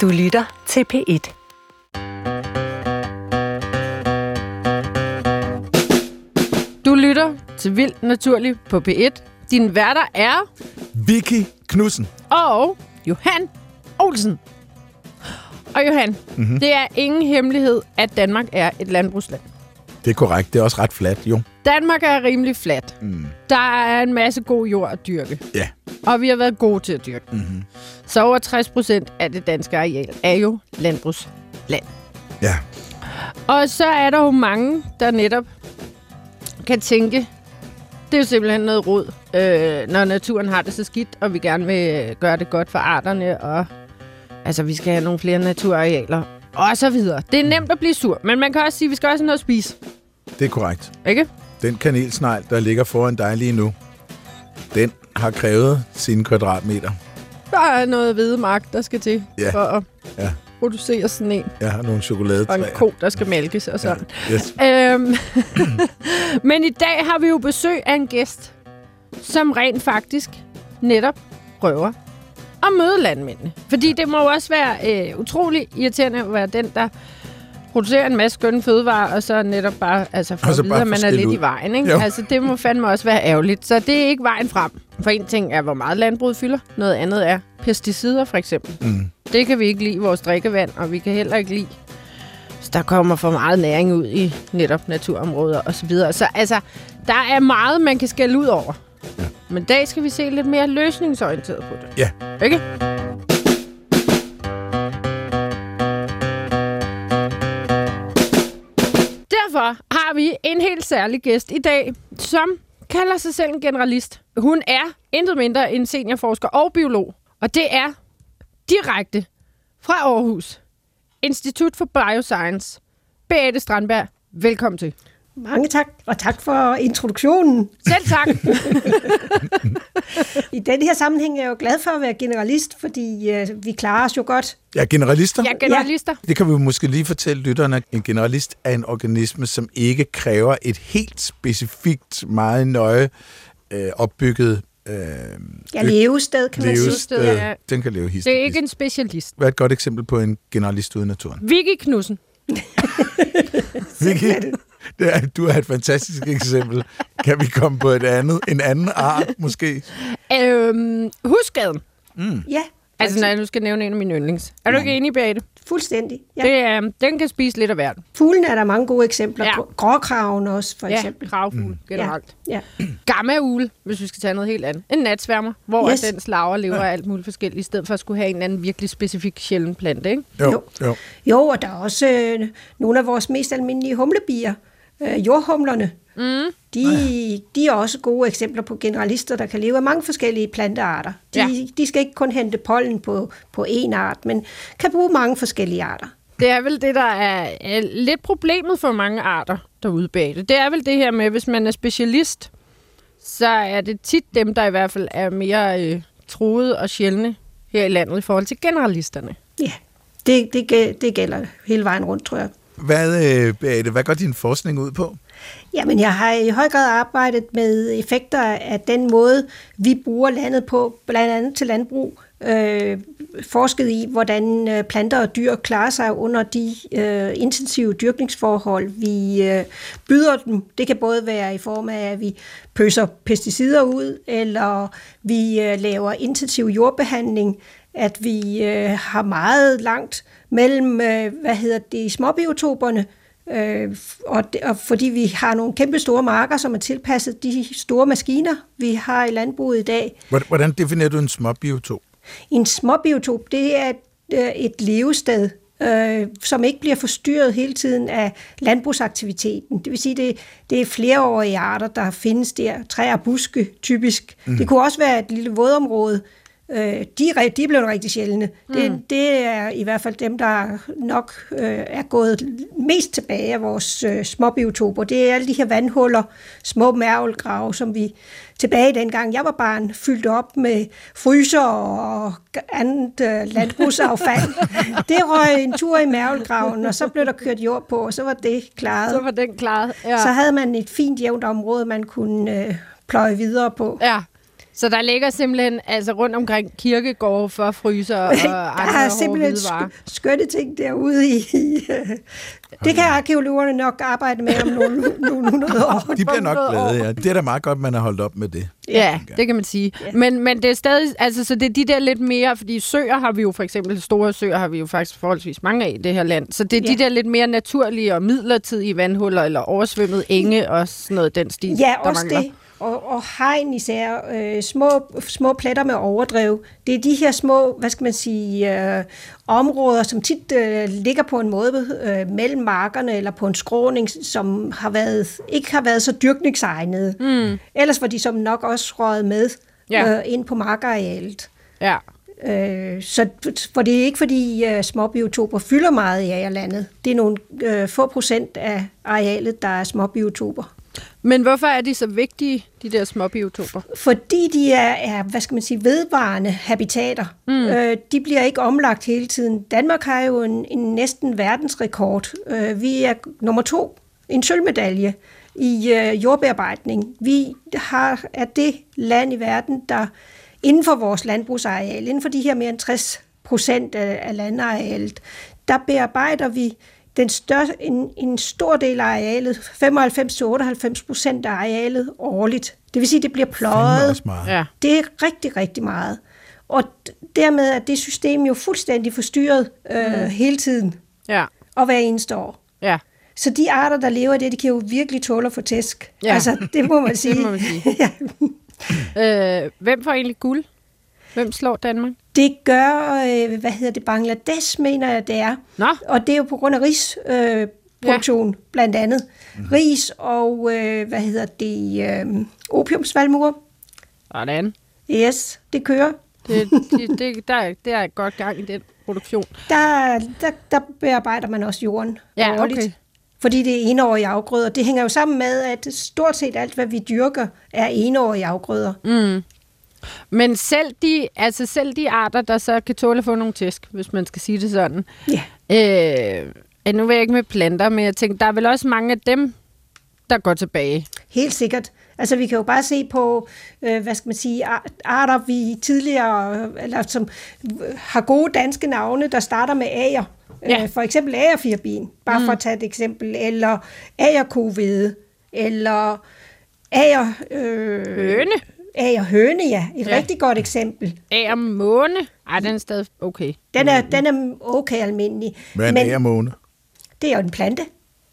Du lytter til P1. Du lytter til Vildt Naturligt på P1. Din værter er Vicky Knudsen. og Johan Olsen. Og Johan, mm-hmm. det er ingen hemmelighed, at Danmark er et landbrugsland. Det er korrekt. Det er også ret fladt, jo. Danmark er rimelig fladt. Mm. Der er en masse god jord at dyrke. Ja. Og vi har været gode til at dyrke. Mm-hmm. Så over 60 procent af det danske areal er jo landbrugsland. Ja. Og så er der jo mange, der netop kan tænke, det er jo simpelthen noget rod, øh, når naturen har det så skidt, og vi gerne vil gøre det godt for arterne, og altså, vi skal have nogle flere naturarealer, og så videre. Det er nemt at blive sur, men man kan også sige, at vi skal også have noget at spise, Det er korrekt. ikke? Den kanelsnegl, der ligger foran dig lige nu, den har krævet sine kvadratmeter. Der er noget hvedemark, der skal til Ja. for at Ja. producere sådan en, Jeg har nogle og chokoladetræer. en ko, der skal mælkes og sådan. Ja. Yes. Øhm, men i dag har vi jo besøg af en gæst, som rent faktisk netop prøver at møde landmændene. Fordi det må jo også være øh, utrolig irriterende at være den, der producerer en masse skønne fødevarer, og så netop bare altså for Og så at vide, at man er lidt ud. i vejen. Ikke? Jo. Altså, det må fandme også være ærgerligt. Så det er ikke vejen frem. For en ting er, hvor meget landbruget fylder. Noget andet er pesticider, for eksempel. Mm. Det kan vi ikke lide i vores drikkevand, og vi kan heller ikke lide, der kommer for meget næring ud i netop naturområder osv. Så, så altså, der er meget, man kan skælde ud over. Men i dag skal vi se lidt mere løsningsorienteret på det. Ja. Ikke? Derfor har vi en helt særlig gæst i dag, som kalder sig selv en generalist. Hun er intet mindre end seniorforsker og biolog. Og det er direkte fra Aarhus. Institut for Bioscience. Beate Strandberg, velkommen til. Mange tak, og tak for introduktionen. Selv tak. I den her sammenhæng er jeg jo glad for at være generalist, fordi øh, vi klarer os jo godt. Ja, generalister. Er generalister. Det kan vi måske lige fortælle lytterne. En generalist er en organisme, som ikke kræver et helt specifikt, meget nøje øh, opbygget øh, Ja, levested, kan man sige. Levested, levested. ja. Den kan leve hist. Det er ikke en specialist. Hvad er et godt eksempel på en generalist ude i naturen? Vicky Knudsen. Vicky, det er, du er et fantastisk eksempel. Kan vi komme på et andet, en anden art måske? Øhm, husskaden. Ja, Altså, når jeg nu skal nævne en af mine yndlings. Er du ikke enig, Beate? fuldstændig. Ja. Det er, den kan spise lidt af hvert. Fuglen er der mange gode eksempler Ja. på. Gråkraven også, for Ja, eksempel. kravfugle mm. generelt. Ja. Gamma-ugle, hvis vi skal tage noget helt andet. En natsværmer, hvor Yes. den slaver lever af alt muligt forskelligt, i stedet for at skulle have en anden virkelig specifik sjælden plante, ikke? Jo, Jo. jo. Jo, og der er også øh, nogle af vores mest almindelige humlebier. Øh, jordhumlerne. Mm. De, de er også gode eksempler på generalister, der kan leve af mange forskellige plantearter. De, Ja. de skal ikke kun hente pollen på, på én art, men kan bruge mange forskellige arter. Det er vel det, der er, er lidt problemet for mange arter derude bag det. Det er vel det her med, hvis man er specialist, så er det tit dem, der i hvert fald er mere øh, truede og sjældne her i landet i forhold til generalisterne. Ja, det, det, det gælder hele vejen rundt, tror jeg. Hvad, øh, Beate, hvad går din forskning ud på? Jamen, jeg har i høj grad arbejdet med effekter af den måde, vi bruger landet på, blandt andet til landbrug. Øh, forsket i, hvordan øh, planter og dyr klarer sig under de øh, intensive dyrkningsforhold, vi øh, byder dem. Det kan både være i form af, at vi pøser pesticider ud, eller vi øh, laver intensiv jordbehandling, at vi øh, har meget langt mellem, øh, hvad hedder det, småbiotoperne, Øh, og, det, og fordi vi har nogle kæmpe store marker, som er tilpasset de store maskiner, vi har i landbruget i dag. Hvordan- Hvordan definerer du en småbiotop? En småbiotop, det er et, øh, et levested, øh, som ikke bliver forstyrret hele tiden af landbrugsaktiviteten. Det vil sige, det, det er flereårige arter, der findes der. Træer og buske, typisk. Mm. Det kunne også være et lille vådområde. Øh, de, er, de er blevet rigtig sjældne. Mm. Det, det er i hvert fald dem, der nok øh, er gået mest tilbage af vores øh, småbiotoper. Det er alle de her vandhuller, små mærvelgrave, som vi tilbage dengang jeg var barn, fyldte op med fryser og andet øh, landbrugsaffald. det røg en tur i mærvelgraven, og så blev der kørt jord på, og så var det klaret. Så var den klaret. Ja. Så havde man et fint jævnt område, man kunne øh, pløje videre på. ja. Så der ligger simpelthen altså rundt omkring kirkegårde for fryser og der andre er simpelthen skønne ting derude i... øh, det kan arkeologerne nok arbejde med om nogle, nogle hundrede år. De bliver nok glade, ja. Det er da meget godt, man har holdt op med det. Ja, det kan man sige. Ja. Men, men det er stadig, altså, så det er de der lidt mere, fordi søer har vi jo for eksempel, store søer har vi jo faktisk forholdsvis mange af i det her land, så det er Ja. de der lidt mere naturlige og midlertidige vandhuller, eller oversvømmet enge og sådan noget den stil, Ja, der også mangler. det. Og, og hegn især, øh, små, små pletter med overdrev. Det er de her små, hvad skal man sige, øh, områder, som tit øh, ligger på en måde øh, mellem markerne eller på en skråning, som har været, ikke har været så dyrkningsegnede. Mm. Ellers var de som nok også røget med Ja. øh, ind på markarealet. Ja. Øh, så for det er ikke fordi uh, småbiotoper fylder meget i agerlandet. Det er nogle uh, få procent af arealet, der er småbiotoper. Men hvorfor er de så vigtige, de der små biotoper? Fordi de er, er hvad skal man sige, vedvarende habitater. Mm. Øh, de bliver ikke omlagt hele tiden. Danmark har jo en, en næsten verdensrekord. Øh, vi er nummer to, en sølvmedalje i øh, jordbearbejdning. Vi har, er det land i verden, der inden for vores landbrugsareal, inden for de her mere end 60 procent af, af landarealet, der bearbejder vi den største, en, en stor del af arealet, 95-98 procent af arealet årligt. Det vil sige, det bliver pløjet. Ja. Det er rigtig, rigtig meget. Og dermed er det system jo fuldstændig forstyrret øh, mm. hele tiden, Ja. og hver eneste år. Ja. Så de arter, der lever i det, de kan jo virkelig tåle at få tæsk. Ja. Altså, det må man sige. må man sige. ja. Øh, hvem får egentlig guld? Hvem slår Danmark? Det gør, øh, hvad hedder det, Bangladesh, mener jeg, det er. Nå, Og det er jo på grund af risproduktion, øh, produktion, ja. blandt andet. Mm. Ris og, øh, hvad hedder det, øh, opiumsvalmuer. sådan. Yes, det kører. Det, det, det, der, er- der er godt gang i den produktion. Der, der, der bearbejder man også jorden Ja, årligt. okay. Fordi det er enårige afgrøder. Det hænger jo sammen med, at stort set alt, hvad vi dyrker, er enårige afgrøder. Mm. Men selv de, altså selv de arter, der så kan tåle at få nogle tæsk, hvis man skal sige det sådan. Ja. Øh, ja, nu vil jeg ikke med planter, men jeg tænker, der er vel også mange af dem, der går tilbage. Helt sikkert. Altså, vi kan jo bare se på, øh, hvad skal man sige, ar- arter, vi tidligere, øh, eller som øh, har gode danske navne, der starter med ager. Ja. Øh, for eksempel agerfirbin, bare mm. for at tage et eksempel, eller agerkovede, eller ager... Øh, Høne. Agerhøne, ja. Et Ja. rigtig godt eksempel. Af måne. Ej, den er stadig okay. Den er, den er okay almindelig. Hvad er en agermåne? det er jo en plante.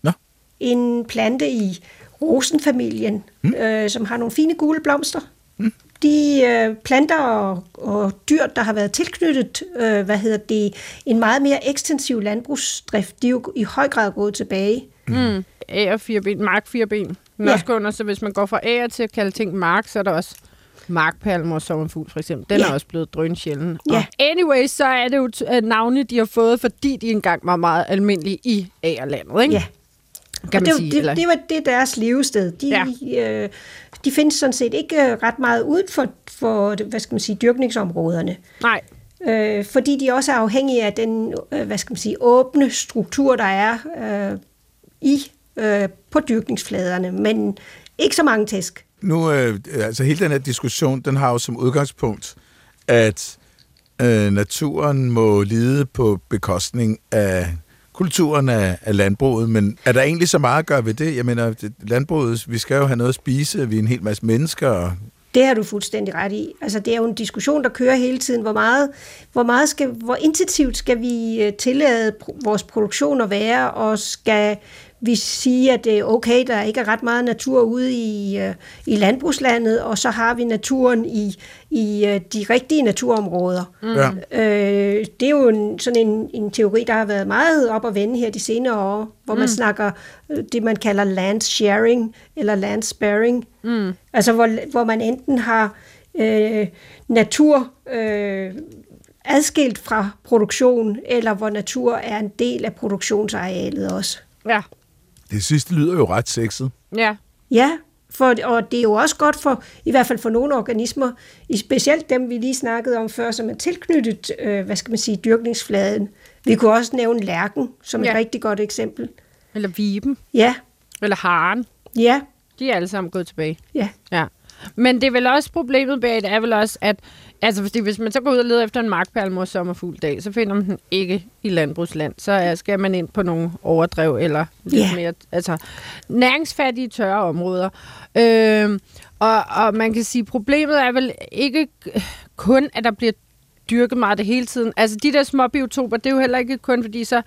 Nå. En plante i rosenfamilien, mm. øh, som har nogle fine gule blomster. Mm. De øh, planter og, og dyr, der har været tilknyttet, øh, hvad hedder det, en meget mere ekstensiv landbrugsdrift, de er jo i høj grad gået tilbage. Mm. Æger fire ben, mark fire ben. Den ja. Også under, så hvis man går fra æger til at kalde ting mark, så er der også markpalmer og sommerfugl for eksempel. Den Ja. er også blevet drøn sjælden. Ja. Og anyway, så er det jo navne, de har fået, fordi de engang var meget almindelige i ægerlandet, ikke? Ja. Kan og man det, sige. det, eller? det var det er deres levested. De, ja. øh, de findes sådan set ikke øh, ret meget uden for, for hvad skal man sige, dyrkningsområderne. Nej. Øh, fordi de også er afhængige af den, øh, hvad skal man sige, åbne struktur, der er øh, i øh, på dyrkningsfladerne, men ikke så mange tæsk. Nu, øh, altså hele den her diskussion, den har jo som udgangspunkt, at øh, naturen må lide på bekostning af kulturen af, af landbruget, men er der egentlig så meget at gøre ved det? Jeg mener, det, landbruget, vi skal jo have noget at spise, vi er en hel masse mennesker, og Det har du fuldstændig ret i. Altså, det er jo en diskussion, der kører hele tiden. Hvor meget, hvor meget skal, hvor intensivt skal vi øh, tillade vores produktion at være, og skal vi sige, at det er okay, der ikke er ret meget natur ude i, øh, i landbrugslandet, og så har vi naturen i, i øh, de rigtige naturområder. mm. Øh, det er jo en, sådan en, en teori, der har været meget op at vende her de senere år, hvor man snakker øh, det, man kalder land sharing eller land sparing. Mm. Altså hvor, hvor man enten har øh, natur øh, adskilt fra produktion, eller hvor natur er en del af produktionsarealet også. Ja. Det sidste lyder jo ret sexet. Ja. Ja, for, og det er jo også godt for, i hvert fald for nogle organismer, i specielt dem, vi lige snakkede om før, som er tilknyttet, øh, hvad skal man sige, dyrkningsfladen. Vi kunne også nævne lærken som Ja. et rigtig godt eksempel. Eller viben. Ja, Eller haren. ja, De er alle sammen gået tilbage. ja. Ja. Men det er vel også problemet bag det, er vel også, at altså, fordi hvis man så går ud og leder efter en markperlemor sommerfugl dag, så finder man den ikke i landbrugsland. Så er, skal man ind på nogle overdrev eller lidt Ja. mere altså, næringsfattige tørre områder. Øh, og, og man kan sige, problemet er vel ikke kun, at der bliver dyrket meget det hele tiden. Altså de der små biotoper, det er jo heller ikke kun, fordi så,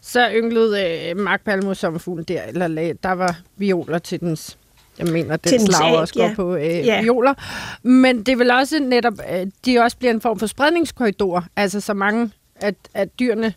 så ynglede øh, markpalmo sommerfuglen der, eller der var violer til dens jeg mener, den dens slag også går ja. på øh, Ja. violer. Men det vel også netop, øh, de også bliver en form for spredningskorridor, altså så mange, at, at dyrene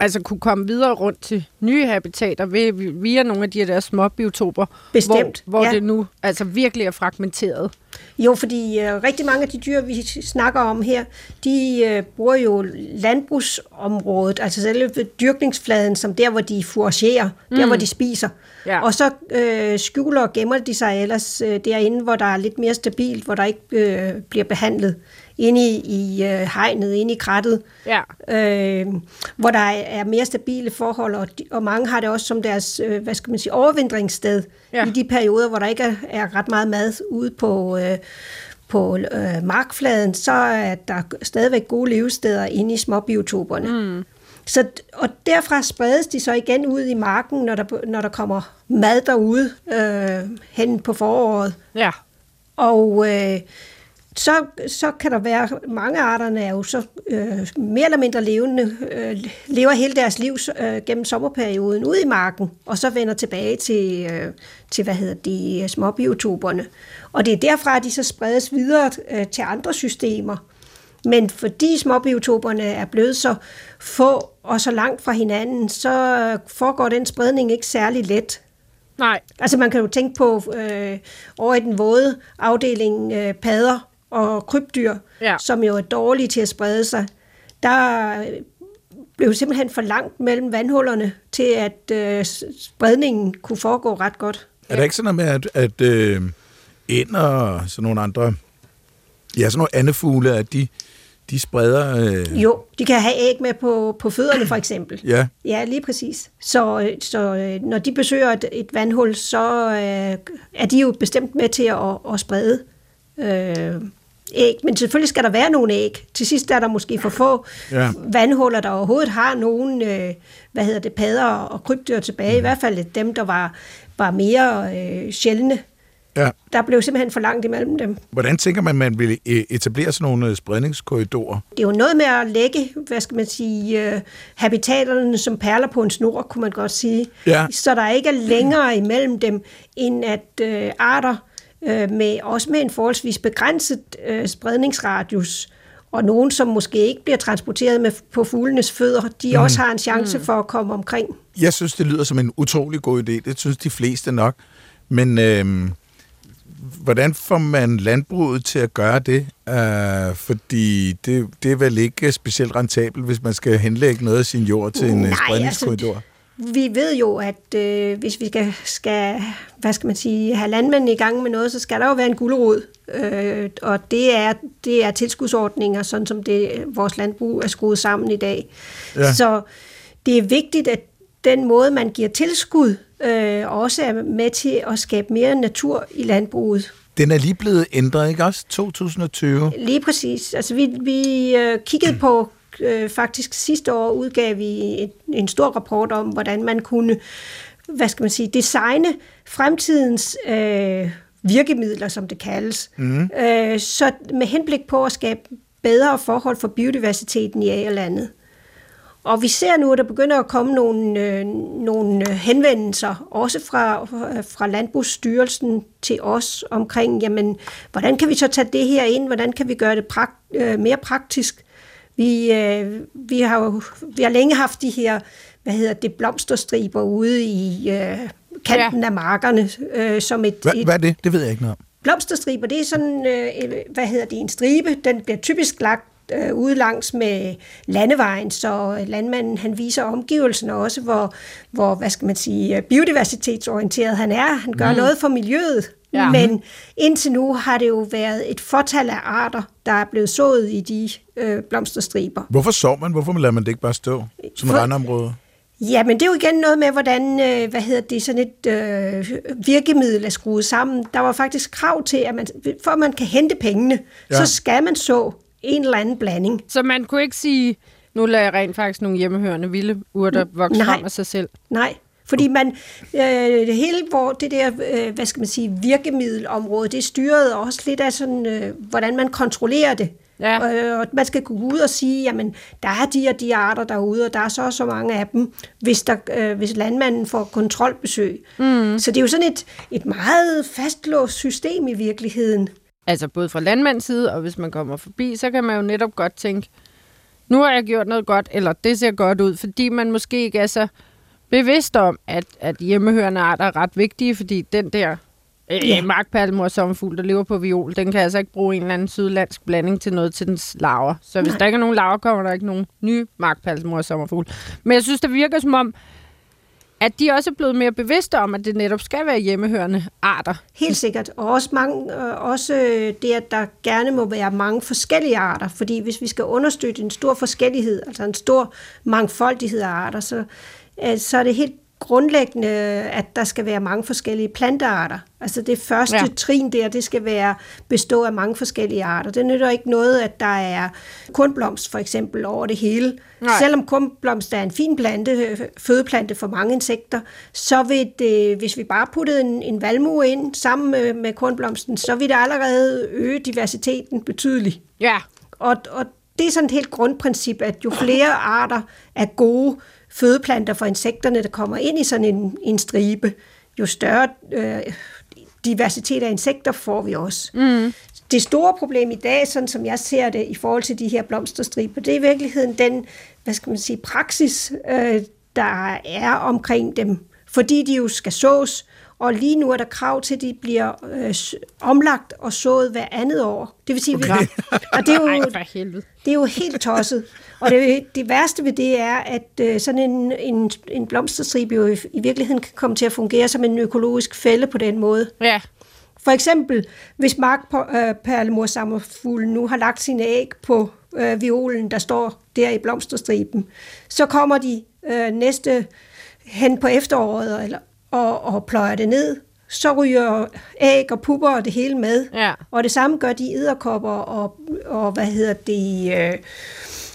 altså kunne komme videre rundt til nye habitater ved, via nogle af de her der små biotoper, Bestemt, hvor, hvor ja. det nu altså virkelig er fragmenteret. Jo, fordi øh, rigtig mange af de dyr, vi snakker om her, de øh, bruger jo landbrugsområdet, altså selve dyrkningsfladen, som der, hvor de fouragerer, mm. der, hvor de spiser. Ja. Og så øh, skjuler og gemmer de sig ellers øh, derinde, hvor der er lidt mere stabilt, hvor der ikke øh, bliver behandlet inde i, i øh, hegnet, inde i krattet, Ja. øh, hvor der er er mere stabile forhold, og, og mange har det også som deres, øh, hvad skal man sige, overvintringssted Ja. i de perioder, hvor der ikke er, er ret meget mad ude på, øh, på øh, markfladen, så er der stadigvæk gode levesteder inde i småbiotoperne. Mm. Så, og derfra spredes de så igen ud i marken, når der, når der kommer mad derude øh, hen på foråret. Ja. Og øh, så, så kan der være, mange arterne er jo så øh, mere eller mindre levende, øh, lever hele deres liv øh, gennem sommerperioden ude i marken, og så vender tilbage til, øh, til hvad hedder det, småbiotoperne. Og det er derfra, at de så spredes videre øh, til andre systemer. Men fordi småbiotoperne er blevet så få og så langt fra hinanden, så foregår den spredning ikke særlig let. Nej. Altså man kan jo tænke på øh, over i den våde afdeling øh, padder og krybdyr, Ja. som jo er dårlige til at sprede sig. Der blev simpelthen for langt mellem vandhullerne til, at øh, spredningen kunne foregå ret godt. Er der ikke sådan noget med, at, at øh, ænder og sådan nogle andre, ja, sådan nogle andefugle, at de, de spreder... Øh, Jo, de kan have æg med på, på fødderne for eksempel. ja, Ja, lige præcis. Så, øh, så øh, når de besøger et, et vandhul, så øh, er de jo bestemt med til at, at sprede øh, æg. Men selvfølgelig skal der være nogle æg. Til sidst er der måske for få Ja. vandhuller, der overhovedet har nogen, øh, hvad hedder det, padder og krybdyr tilbage. Mm. I hvert fald dem, der var, var mere øh, sjældne. ja. Der blev simpelthen for langt imellem dem. Hvordan tænker man, man vil øh, etablere sådan nogle øh, spredningskorridorer? Det er jo noget med at lægge, hvad skal man sige, øh, habitaterne som perler på en snor, kunne man godt sige. Ja. Så der ikke er længere imellem dem, end at øh, arter, øh, med, også med en forholdsvis begrænset øh, spredningsradius, og nogen, som måske ikke bliver transporteret med, på fuglenes fødder, de mm. også har en chance mm. for at komme omkring. Jeg synes, det lyder som en utrolig god idé. Det synes de fleste nok. Men øh, hvordan får man landbruget til at gøre det? Uh, fordi det, det er vel ikke specielt rentabelt, hvis man skal henlægge noget af sin jord til en Nej, Nej, spredningskorridor. Altså, Vi ved jo, at øh, hvis vi skal, skal, hvad skal man sige, have landmændene i gang med noget, så skal der jo være en gulerod. Øh, og det er, det er tilskudsordninger, sådan som det, vores landbrug er skruet sammen i dag. Ja. Så det er vigtigt, at den måde, man giver tilskud, øh, også er med til at skabe mere natur i landbruget. Den er lige blevet ændret, ikke også? 2020. Lige præcis. Altså vi, vi øh, kiggede på, øh, faktisk sidste år udgav vi et, en stor rapport om, hvordan man kunne, hvad skal man sige, designe fremtidens øh, virkemidler, som det kaldes. Mm. Øh, så med henblik på at skabe bedre forhold for biodiversiteten i A-landet. Og vi ser nu, at der begynder at komme nogle, øh, nogle henvendelser, også fra, fra Landbrugsstyrelsen til os, omkring, jamen, hvordan kan vi så tage det her ind? Hvordan kan vi gøre det prakt, øh, mere praktisk? Vi, øh, vi, har jo, vi har længe haft de her, hvad hedder det, blomsterstriber ude i øh, kanten ja. af markerne, øh, som et, Hvad, et hvad er det? Det ved jeg ikke noget om. Blomsterstriber, det er sådan, øh, hvad hedder det, en stribe. Den bliver typisk lagt øh, ude langs med landevejen, så landmanden han viser omgivelserne også, hvor, hvor hvad skal man sige, biodiversitetsorienteret han er. Han gør mm. noget for miljøet, Ja. men indtil nu har det jo været et fortal af arter, der er blevet sået i de øh, blomsterstriber. Hvorfor sår man? Hvorfor lader man det ikke bare stå som For- randområde? Ja, men det er jo igen noget med, hvordan øh, hvad hedder det, sådan et øh, virkemiddel er skruet sammen. Der var faktisk krav til, at man, for at man kan hente pengene, ja. så skal man så en eller anden blanding. Så man kunne ikke sige, nu lader jeg rent faktisk nogle hjemmehørende vilde urter vokse Nej. frem af sig selv. Nej, fordi man, øh, hele hvor det der, øh, hvad skal man sige, virkemiddelområde, det styret også lidt af sådan, øh, hvordan man kontrollerer det. Ja. Øh, og man skal gå ud og sige, jamen, der er de og de arter derude, og der er så og så mange af dem, hvis, der, øh, hvis landmanden får kontrolbesøg. Mm. Så det er jo sådan et, et meget fastlåst system i virkeligheden. Altså både fra landmands side, og hvis man kommer forbi, så kan man jo netop godt tænke, nu har jeg gjort noget godt, eller det ser godt ud, fordi man måske ikke er så bevidst om, at, at hjemmehørende arter er ret vigtige, fordi den der øh, Ja. ja. markpalmor sommerfugl, der lever på viol, den kan altså ikke bruge en eller anden sydlandsk blanding til noget til dens larver. Så hvis Nej. der ikke er nogen larver, kommer der ikke nogen nye markpalmor sommerfugl. Men jeg synes, det virker som om, at de også er blevet mere bevidste om, at det netop skal være hjemmehørende arter. Helt sikkert. Og også, mange, øh, også øh, det, at der gerne må være mange forskellige arter. Fordi hvis vi skal understøtte en stor forskellighed, altså en stor mangfoldighed af arter, så, så er det helt grundlæggende, at der skal være mange forskellige plantearter. Altså det første ja. Trin der, det skal være bestå af mange forskellige arter. Det nytter ikke noget, at der er kornblomst for eksempel over det hele. Nej. Selvom kornblomst er en fin plante, øh, fødeplante for mange insekter, så vil det, hvis vi bare puttede en, en valmue ind sammen med, med kornblomsten, så vil det allerede øge diversiteten betydeligt. Ja, Og, og det er sådan et helt grundprincip, at jo flere arter af gode fødeplanter for insekterne, der kommer ind i sådan en, en stribe, jo større øh, diversitet af insekter får vi også. Mm. Det store problem i dag, sådan som jeg ser det i forhold til de her blomsterstriber, det er i virkeligheden den, hvad skal man sige, praksis, øh, der er omkring dem, fordi de jo skal sås, og lige nu er der krav til, at de bliver øh, omlagt og sået hver andet år. Det vil sige, okay. og det er jo, Ej, det er jo helt tosset. Og det, det værste ved det er, at øh, sådan en, en, en blomsterstribe jo i, i virkeligheden kan komme til at fungere som en økologisk fælde på den måde. Ja, For eksempel, hvis markperlemorsammerfuglen nu har lagt sine æg på øh, violen, der står der i blomsterstriben, så kommer de øh, næste hen på efteråret eller, og, og pløjer det ned. Så ryger æg og pupper og det hele med. Ja. Og det samme gør de edderkopper og, og hvad hedder det, øh,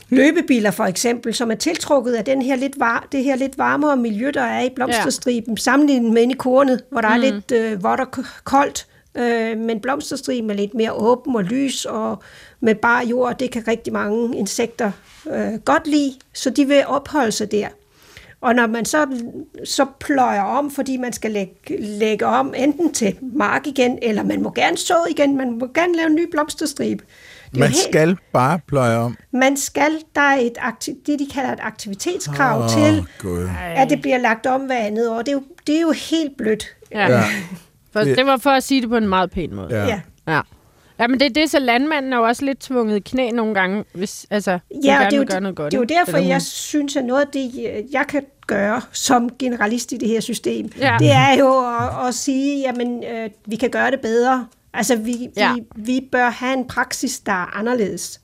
løbebiler for eksempel, som er tiltrukket af den her lidt var, det her lidt varmere miljø, der er i blomsterstriben, ja. sammenlignet med inde i kornet, hvor der mm. er lidt øh, vådt og koldt. Øh, men blomsterstriben er lidt mere åben og lys, og med bare jord, det kan rigtig mange insekter øh, godt lide, så de vil opholde sig der. Og når man så, så pløjer om, fordi man skal lægge, lægge om enten til mark igen, eller man må gerne så igen, man må gerne lave en ny blomsterstribe. Det er Man helt- skal bare pløje om. man skal, der er et akti- det, de kalder et aktivitetskrav oh, til, Gud. at det bliver lagt om hver andet år. Det er jo, det er jo helt blødt. ja. Ja. ja. For, det var for at sige det på en meget pæn måde. Ja. Ja. Ja. Ja, men det er det, så landmanden er jo også lidt tvunget i knæ nogle gange, hvis altså, Ja, gerne det er, jo, gøre noget godt. det er jo derfor, Eller jeg synes, at noget af det, jeg kan gøre som generalist i det her system, Ja. det er jo at, at sige, jamen, øh, vi kan gøre det bedre. Altså, vi, Ja. vi, vi bør have en praksis, der er anderledes.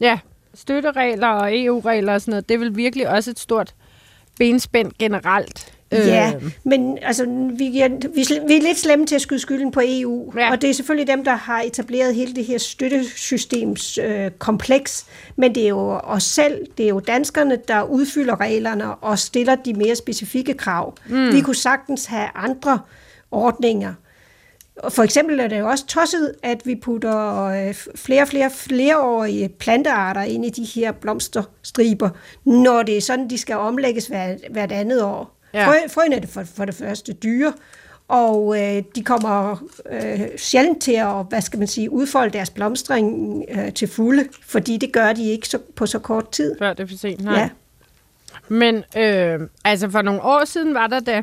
Ja, støtteregler og EU-regler og sådan noget, det er vel virkelig også et stort benspænd generelt. Ja, Øh, men altså, vi, er, vi, vi er lidt slemme til at skyde skylden på EU, Ja. og det er selvfølgelig dem, der har etableret hele det her støttesystems øh, kompleks, men det er jo os selv, det er jo danskerne, der udfylder reglerne og stiller de mere specifikke krav. Mm. Vi kunne sagtens have andre ordninger. For eksempel er det jo også tosset, at vi putter øh, flere og flere flereårige plantearter ind i de her blomsterstriber, når det er sådan, de skal omlægges hvert, hvert andet år. Ja. Frø, frøene er det for, for det første dyre, og øh, de kommer øh, sjældent til at, hvad skal man sige, udfolde deres blomstring øh, til fulde, fordi det gør de ikke så, på så kort tid. før det er for sent. Nej. Ja. Men øh, altså for nogle år siden var der da,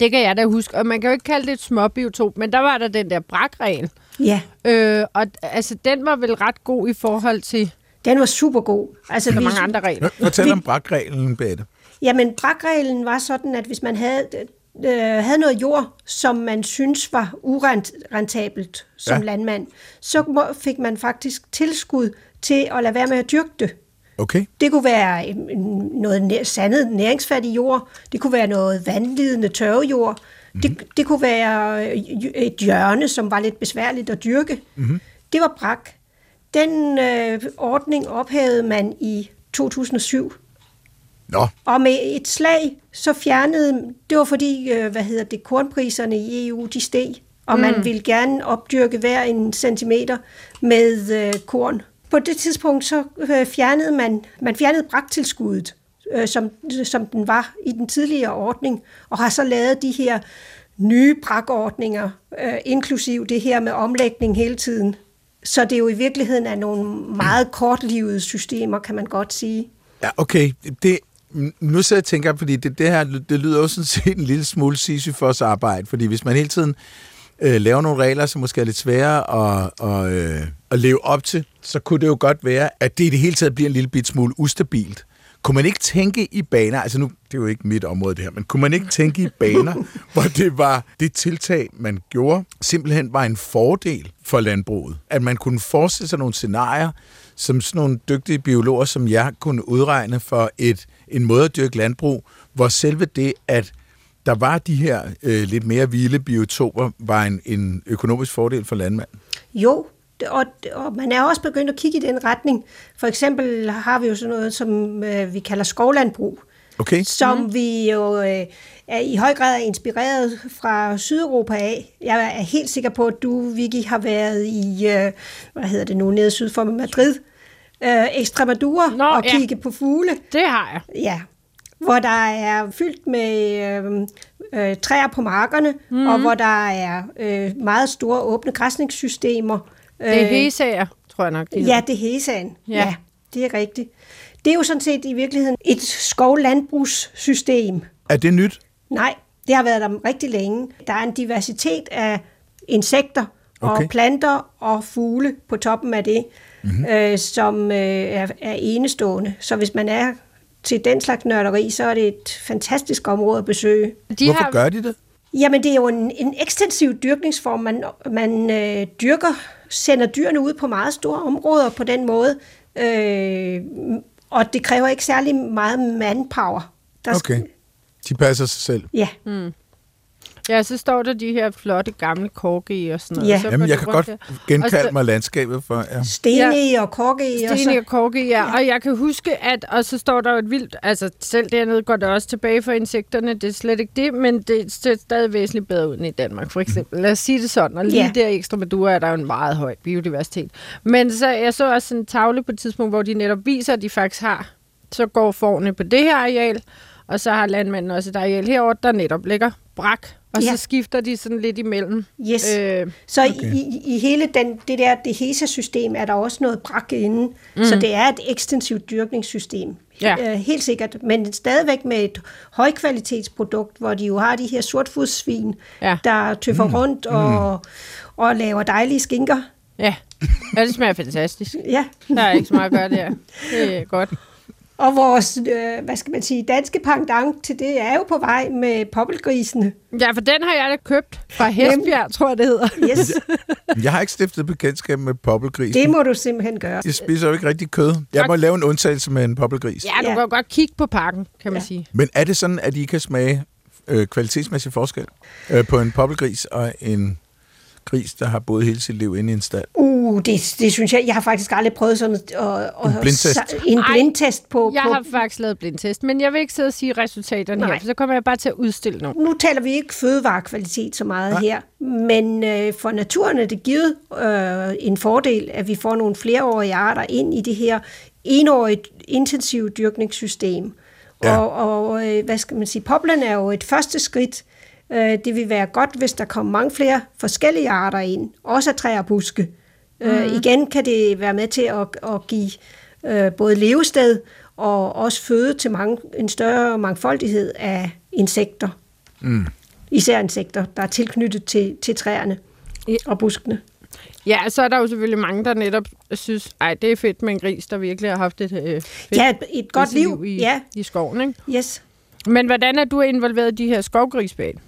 det kan jeg da huske, og man kan jo ikke kalde det et småbiotop, men der var der den der brakregel. ja, Øh, og altså, den var vel ret god i forhold til den var super god. Altså, så vi- mange andre regler. Fortæl om brakreglen, Bette. Jamen, brakreglen var sådan, at hvis man havde, øh, havde noget jord, som man synes var urentabelt som Ja. landmand, så må- fik man faktisk tilskud til at lade være med at dyrke det. Okay. Det kunne være øh, noget sandet næringsfattig jord. Det kunne være noget vandlidende tørvejord. Mm-hmm. Det, det kunne være øh, et hjørne, som var lidt besværligt at dyrke. Mm-hmm. Det var brak. Den øh, ordning ophævede man i 2007. Nå, Og med et slag, så fjernede, det var fordi, øh, hvad hedder det, kornpriserne i EU, de steg, og mm. man ville gerne opdyrke hver en centimeter med øh, korn. På det tidspunkt, så øh, fjernede man, man fjernede braktilskuddet, øh, som, som den var i den tidligere ordning, og har så lavet de her nye brakordninger, øh, inklusiv det her med omlægning hele tiden. Så det er jo i virkeligheden er nogle meget kortlivede systemer, kan man godt sige. Ja, okay. Det, nu sidder jeg tænker, fordi det, det her, det lyder jo sådan set en lille smule Sisyfos arbejde, fordi hvis man hele tiden øh, laver nogle regler, som måske er lidt svære at, og, øh, at leve op til, så kunne det jo godt være, at det i det hele taget bliver en lille bit smule ustabilt. Kunne man ikke tænke i baner, altså nu, det er jo ikke mit område det her, men kunne man ikke tænke i baner, hvor det var det tiltag, man gjorde, simpelthen var en fordel for landbruget? At man kunne forestille sig nogle scenarier, som sådan nogle dygtige biologer som jeg kunne udregne for et, en måde at dyrke landbrug, hvor selve det, at der var de her øh, lidt mere vilde biotoper, var en, en økonomisk fordel for landmanden. Jo, og, og man er også begyndt at kigge i den retning. For eksempel har vi jo sådan noget, som øh, vi kalder skovlandbrug, Okay? som mm. vi jo øh, er i høj grad er inspireret fra Sydeuropa af. Jeg er helt sikker på, at du, Vicky, har været i, øh, hvad hedder det nu, nede syd for Madrid, øh, Extremadura, Nå, og ja. kigge på fugle. Det har jeg. Ja, hvor der er fyldt med øh, øh, træer på markerne, mm. og hvor der er øh, meget store åbne græsningssystemer. Det er Øh, hesager, tror jeg nok. De Ja, det er hesaen. Ja. Ja. ja, det er rigtigt. Det er jo sådan set i virkeligheden et skovlandbrugssystem. Er det nyt? Nej, det har været der rigtig længe. Der er en diversitet af insekter og Okay. planter og fugle på toppen af det, mm-hmm. øh, som øh, er, er enestående. Så hvis man er til den slags nørderi, så er det et fantastisk område at besøge. De Hvorfor har, gør de det? Jamen, det er jo en, en ekstensiv dyrkningsform. Man, man øh, dyrker, sender dyrene ud på meget store områder på den måde, øh, og det kræver ikke særlig meget manpower. Der Okay. De passer sig selv. Ja, Ja, så står der de her flotte gamle korke og sådan noget. Ja. Så Jamen, jeg kan godt der. genkalde så- mig landskabet for... Ja. stene og korke og Stine så... og korke, ja. Og jeg kan huske, at... Og så står der jo et vildt... Altså, selv dernede går det også tilbage for insekterne. Det er slet ikke det, men det ser stadig væsentligt bedre ud end i Danmark, for eksempel. Lad os sige det sådan. Og lige Ja. der i Extremadura er der jo en meget høj biodiversitet. Men så, jeg så også sådan en tavle på et tidspunkt, hvor de netop viser, at de faktisk har... Så går forne på det her areal, og så har landmanden også et areal herovre, der netop ligger brak. Og Ja. så skifter de sådan lidt imellem. Yes. Øh, Så okay. i, i hele den, det der det HESA-system er der også noget brak inde, mm. så det er et ekstensivt dyrkningssystem. Ja. Øh, helt sikkert, men stadigvæk med et højkvalitetsprodukt, hvor de jo har de her sortfodssvin, Ja. der tøffer mm. rundt og, og laver dejlige skinker. ja. ja, det smager fantastisk. Ja. Der er ikke så meget at gøre der. Det er godt. Og vores, øh, hvad skal man sige, danske pendant til det er jo på vej med poppelgrisene. Ja, for den har jeg da købt fra Hestbjerg, tror jeg, det hedder. Yes, Jeg har ikke stiftet bekendtskab med poppelgrisen. det må du simpelthen gøre. Jeg spiser jo ikke rigtig kød. Jeg må lave en undtagelse med en poppelgris. Ja, du Ja. kan godt kigge på pakken, kan man Ja. sige. Men er det sådan, at I kan smage øh, kvalitetsmæssig forskel øh, på en poppelgris og en gris, der har boet hele sit liv inde i en stald? Uh, det, det synes jeg, jeg har faktisk aldrig prøvet sådan at, at, En blindtest? en Ej, blindtest på, Jeg på har faktisk lavet blindtest, men jeg vil ikke sidde og sige resultaterne Nej. her, for så kommer jeg bare til at udstille nogle. nu taler vi ikke fødevarekvalitet så meget Nej. her, men øh, for naturen er det givet øh, en fordel, at vi får nogle flereårige arter ind i det her enårigt intensivt dyrkningssystem. Ja. Og, og øh, hvad skal man sige, poplerne er jo et første skridt. Øh, det vil være godt, hvis der kommer mange flere forskellige arter ind, også af træer og buske. Mm. Øh, igen kan det være med til at, at give øh, både levested og også føde til mange, en større mangfoldighed af insekter. Mm. Især insekter, der er tilknyttet til, til træerne og buskene. Ja, så er der jo selvfølgelig mange, der netop synes, ej, det er fedt med en gris, der virkelig har haft et øh, fedt Ja, et, godt liv. i, Ja, i skoven. Ikke? yes. Men hvordan er du involveret i de her skovgrisbag?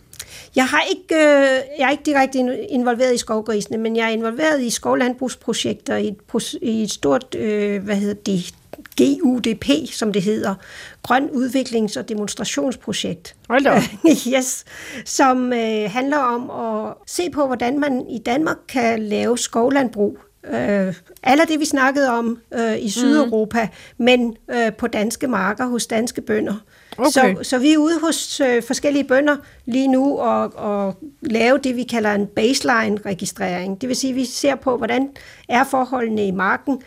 Jeg har ikke, øh, jeg er ikke direkte in- involveret i skovgrisene, men jeg er involveret i skovlandbrugsprojekter i et, i et stort, øh, hvad hedder det, GUDP, som det hedder, Grøn Udviklings- og Demonstrationsprojekt. Hold da yes, som øh, handler om at se på, hvordan man i Danmark kan lave skovlandbrug. Øh, alle det, vi snakkede om øh, i Sydeuropa, mm. men øh, på danske marker hos danske bønder. Okay. Så, så vi er ude hos øh, forskellige bønder lige nu og, og lave det, vi kalder en baseline-registrering. Det vil sige, at vi ser på, hvordan er forholdene i marken,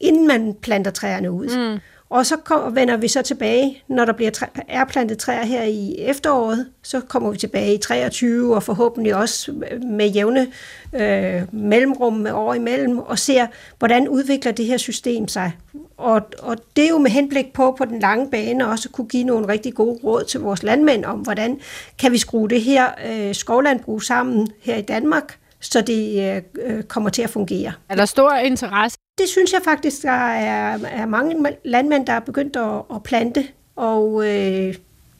inden man planter træerne ud. Mm. Og så kom, vender vi så tilbage, når der bliver træ, er plantet træer her i efteråret, så kommer vi tilbage i 23 og forhåbentlig også med jævne øh, mellemrum med år imellem og ser, hvordan udvikler det her system sig. Og, og det er jo med henblik på på den lange bane også kunne give nogle rigtig gode råd til vores landmænd om, hvordan kan vi skrue det her øh, skovlandbrug sammen her i Danmark, så det øh, øh kommer til at fungere. Er der stor interesse? Det synes jeg faktisk, der er, er mange landmænd, der er begyndt at, at plante, og øh,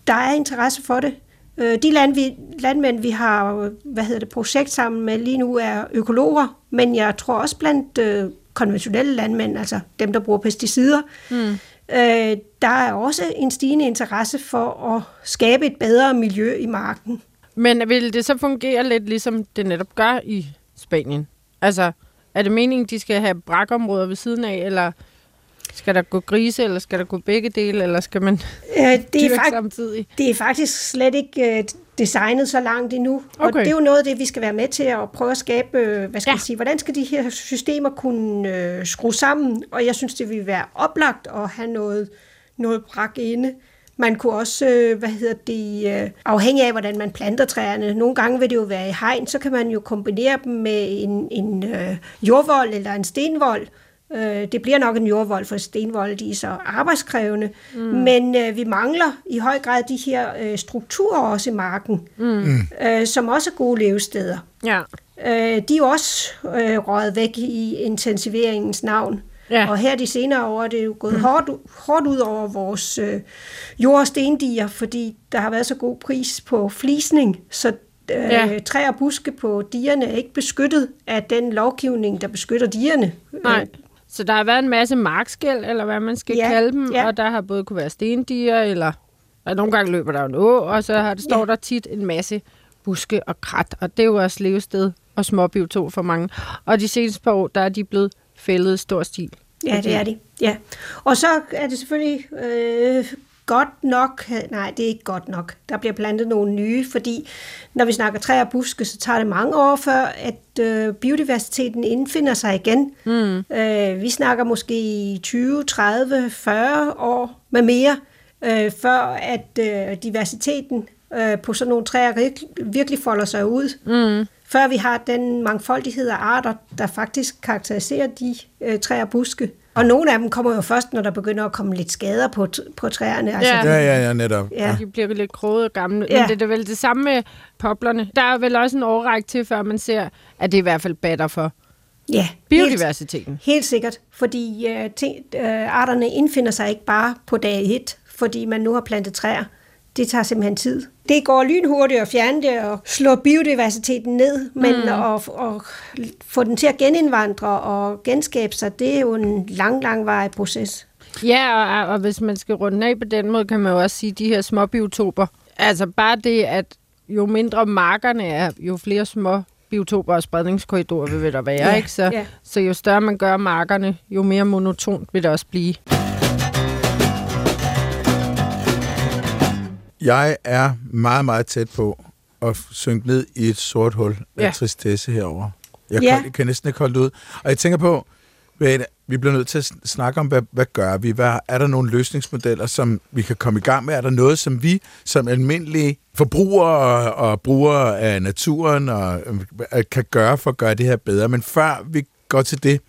der er interesse for det. Øh, de land, vi, landmænd, vi har hvad hedder det, projekt sammen med lige nu, er økologer, men jeg tror også blandt øh, konventionelle landmænd, altså dem, der bruger pesticider, mm. øh, der er også en stigende interesse for at skabe et bedre miljø i marken. Men vil det så fungere lidt ligesom det netop gør i Spanien? Altså, er det meningen, de skal have brakområder ved siden af, eller skal der gå grise, eller skal der gå begge dele, eller skal man øh, det er fakt- samtidig? Det er faktisk slet ikke øh, designet så langt endnu. Okay. Og det er jo noget af det, vi skal være med til at prøve at skabe, øh, hvad skal ja. jeg sige, hvordan skal de her systemer kunne øh, skrue sammen? Og jeg synes, det vil være oplagt at have noget, noget brak inde. Man kunne også, øh, hvad hedder det, øh, afhængig af, hvordan man planter træerne. Nogle gange vil det jo være i hegn, så kan man jo kombinere dem med en, en øh, jordvold eller en stenvold. Det bliver nok en jordvold, for stenvold de er så arbejdskrævende. Mm. Men øh, vi mangler i høj grad de her øh, strukturer også i marken, mm. øh, som også er gode levesteder. Ja. Øh, de er jo også øh, røget væk i intensiveringens navn. Ja. Og her de senere år er det jo gået mm. hårdt, hårdt ud over vores øh, jord- og stendiger, fordi der har været så god pris på flisning, så øh, ja. træer og buske på dierne er ikke beskyttet af den lovgivning, der beskytter dierne. Nej. Så der har været en masse markskæld, eller hvad man skal ja. kalde dem, ja. og der har både kunne være stendiger, eller og nogle gange løber der en å, og så har, står ja. der tit en masse buske og krat, og det er jo også levested og småbiotop for mange. Og de seneste par år, der er de blevet fældet stor stil. Ja, det er de. Ja. Og så er det selvfølgelig øh, godt nok, nej, det er ikke godt nok. Der bliver plantet nogle nye, fordi når vi snakker træer og buske, så tager det mange år før, at øh, biodiversiteten indfinder sig igen. Mm. Øh, vi snakker måske 20, 30, 40 år med mere, øh, før at øh, diversiteten øh, på sådan nogle træer virkelig folder sig ud. Mm før vi har den mangfoldighed af arter, der faktisk karakteriserer de øh, træer og buske. Og nogle af dem kommer jo først, når der begynder at komme lidt skader på, på træerne. Altså, ja. ja, ja, ja, netop. Ja. De bliver lidt kroget og gamle. Ja. Men det er vel det samme med poplerne. Der er vel også en overrække til, før man ser, at det er i hvert fald batter for Ja, biodiversiteten. Helt, helt sikkert, fordi uh, ting, uh, arterne indfinder sig ikke bare på dag et, fordi man nu har plantet træer det tager simpelthen tid. Det går lynhurtigt at fjerne det og slå biodiversiteten ned, men mm. at, at få den til at genindvandre og genskabe sig, det er jo en lang, langvarig proces. Ja, og, og hvis man skal runde af på den måde, kan man jo også sige, at de her små biotoper, altså bare det, at jo mindre markerne er, jo flere små biotoper og spredningskorridorer vil der være, ja, ikke? Så, ja. så jo større man gør markerne, jo mere monotont vil det også blive. Jeg er meget, meget tæt på at synke ned i et sort hul af ja. tristesse herover. Jeg ja. kan, kan næsten ikke holde det ud. Og jeg tænker på, hvad, vi bliver nødt til at snakke om, hvad, hvad gør vi? Hvad, er der nogle løsningsmodeller, som vi kan komme i gang med? Er der noget, som vi som almindelige forbrugere og, og brugere af naturen og, øh, kan gøre for at gøre det her bedre? Men før vi går til det,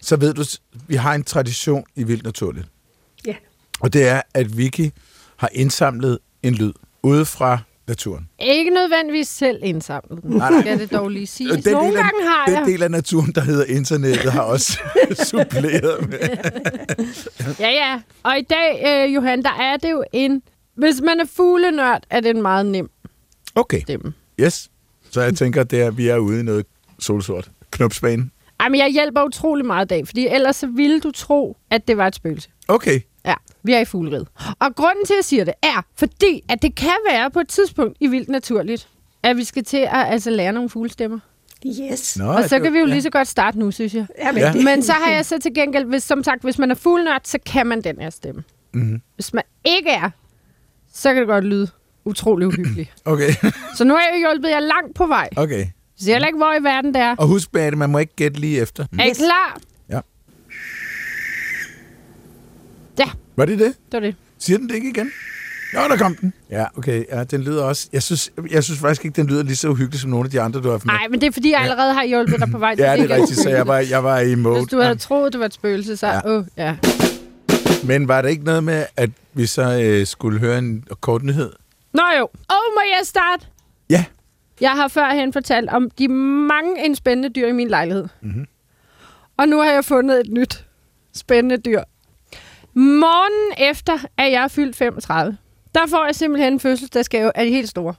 så ved du, vi har en tradition i Vildt Naturligt. Ja. Og det er, at Vicky har indsamlet en lyd ude fra naturen. Ikke nødvendigvis selv indsamlet den, nej, nej. skal det dog lige sige. Den Nogle gange af, har jeg. Den del af naturen, der hedder internettet, har også suppleret med. ja, ja. Og i dag, øh, Johan, der er det jo en... Hvis man er fuglenørd, er det en meget nem Okay. Stemme. Yes. Så jeg tænker, det er, at vi er ude i noget solsort. Knupsbane. Ej, men jeg hjælper utrolig meget i dag, fordi ellers så ville du tro, at det var et spøgelse. Okay. Vi er i fugleriet. Og grunden til, at jeg siger det, er, fordi at det kan være på et tidspunkt i vildt naturligt, at vi skal til at altså, lære nogle fuglestemmer. Yes. Nå, Og så kan vi jo ja. lige så godt starte nu, synes jeg. Jamen, Ja. Men så har jeg så til gengæld, hvis, som sagt, hvis man er fuglnørd, så kan man den her stemme. Mhm. Hvis man ikke er, så kan det godt lyde utrolig uhyggeligt. Okay, så nu har jeg hjulpet jer langt på vej. okay. Jeg siger heller ikke, hvor i verden det er. Og husk, Beate, man må ikke gætte lige efter. Er I Yes. klar? Ja. Ja, Var det det? det var det. Siger den det ikke igen? Nå, der kom den. Ja, okay. Ja, den lyder også... Jeg synes, jeg synes faktisk ikke, den lyder lige så uhyggelig som nogle af de andre, du har haft med. Nej, men det er fordi, jeg allerede har hjulpet dig på vej. til Ja, det er rigtigt, så jeg var, jeg var i mode. Hvis du havde troet, det var et spøgelse, så... Ja. Ja. Oh, ja. Men var det ikke noget med, at vi så øh, skulle høre en kort nyhed? Nå jo. Og må jeg starte? Ja. Jeg har førhen fortalt om de mange en spændende dyr i min lejlighed. Mm-hmm. Og nu har jeg fundet et nyt spændende dyr. Morgen efter, at jeg er fyldt 35, der får jeg simpelthen en fødselsdagsgave af de helt store.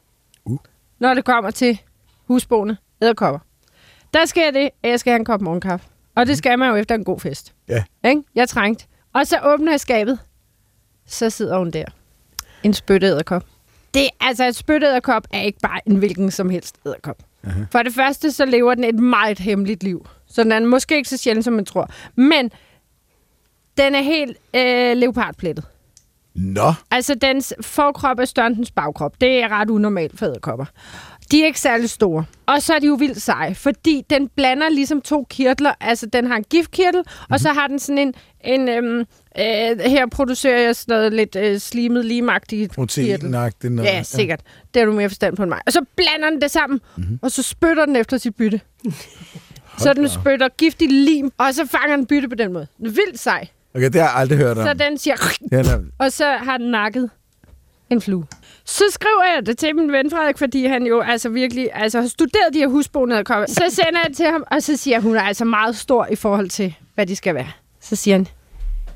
Uh. Når det kommer til husboende æderkopper. Der sker det, at jeg skal have en kop morgenkaffe. Og det skal man jo efter en god fest. Ja. Ikke? Jeg er trængt. Og så åbner jeg skabet. Så sidder hun der. En spytteæderkop. Det, altså, et spytteæderkop er ikke bare en hvilken som helst æderkop. For det første, så lever den et meget hemmeligt liv. Så den er måske ikke så sjældent, som man tror. Men den er helt øh, leopardplettet. Nå, Altså, dens forkrop er større end dens bagkrop. Det er ret unormalt for æderkopper. De er ikke særlig store. Og så er de jo vildt seje, fordi den blander ligesom to kirtler. Altså, den har en giftkirtel, mm-hmm. og så har den sådan en... en øhm, øh, her producerer jeg sådan noget lidt øh, slimet, limagtigt kirtel. noget. Ja, sikkert. Det har du mere forstand på end mig. Og så blander den det sammen, mm-hmm. og så spytter den efter sit bytte. så den spytter giftig lim, og så fanger den bytte på den måde. Den er vildt sej. Okay, det har jeg aldrig hørt om. Så den siger... Er, Og så har den nakket en flue. Så skriver jeg det til min ven Frederik, fordi han jo altså virkelig altså, har studeret de her husboende Så sender jeg det til ham, og så siger hun er altså meget stor i forhold til, hvad de skal være. Så siger han,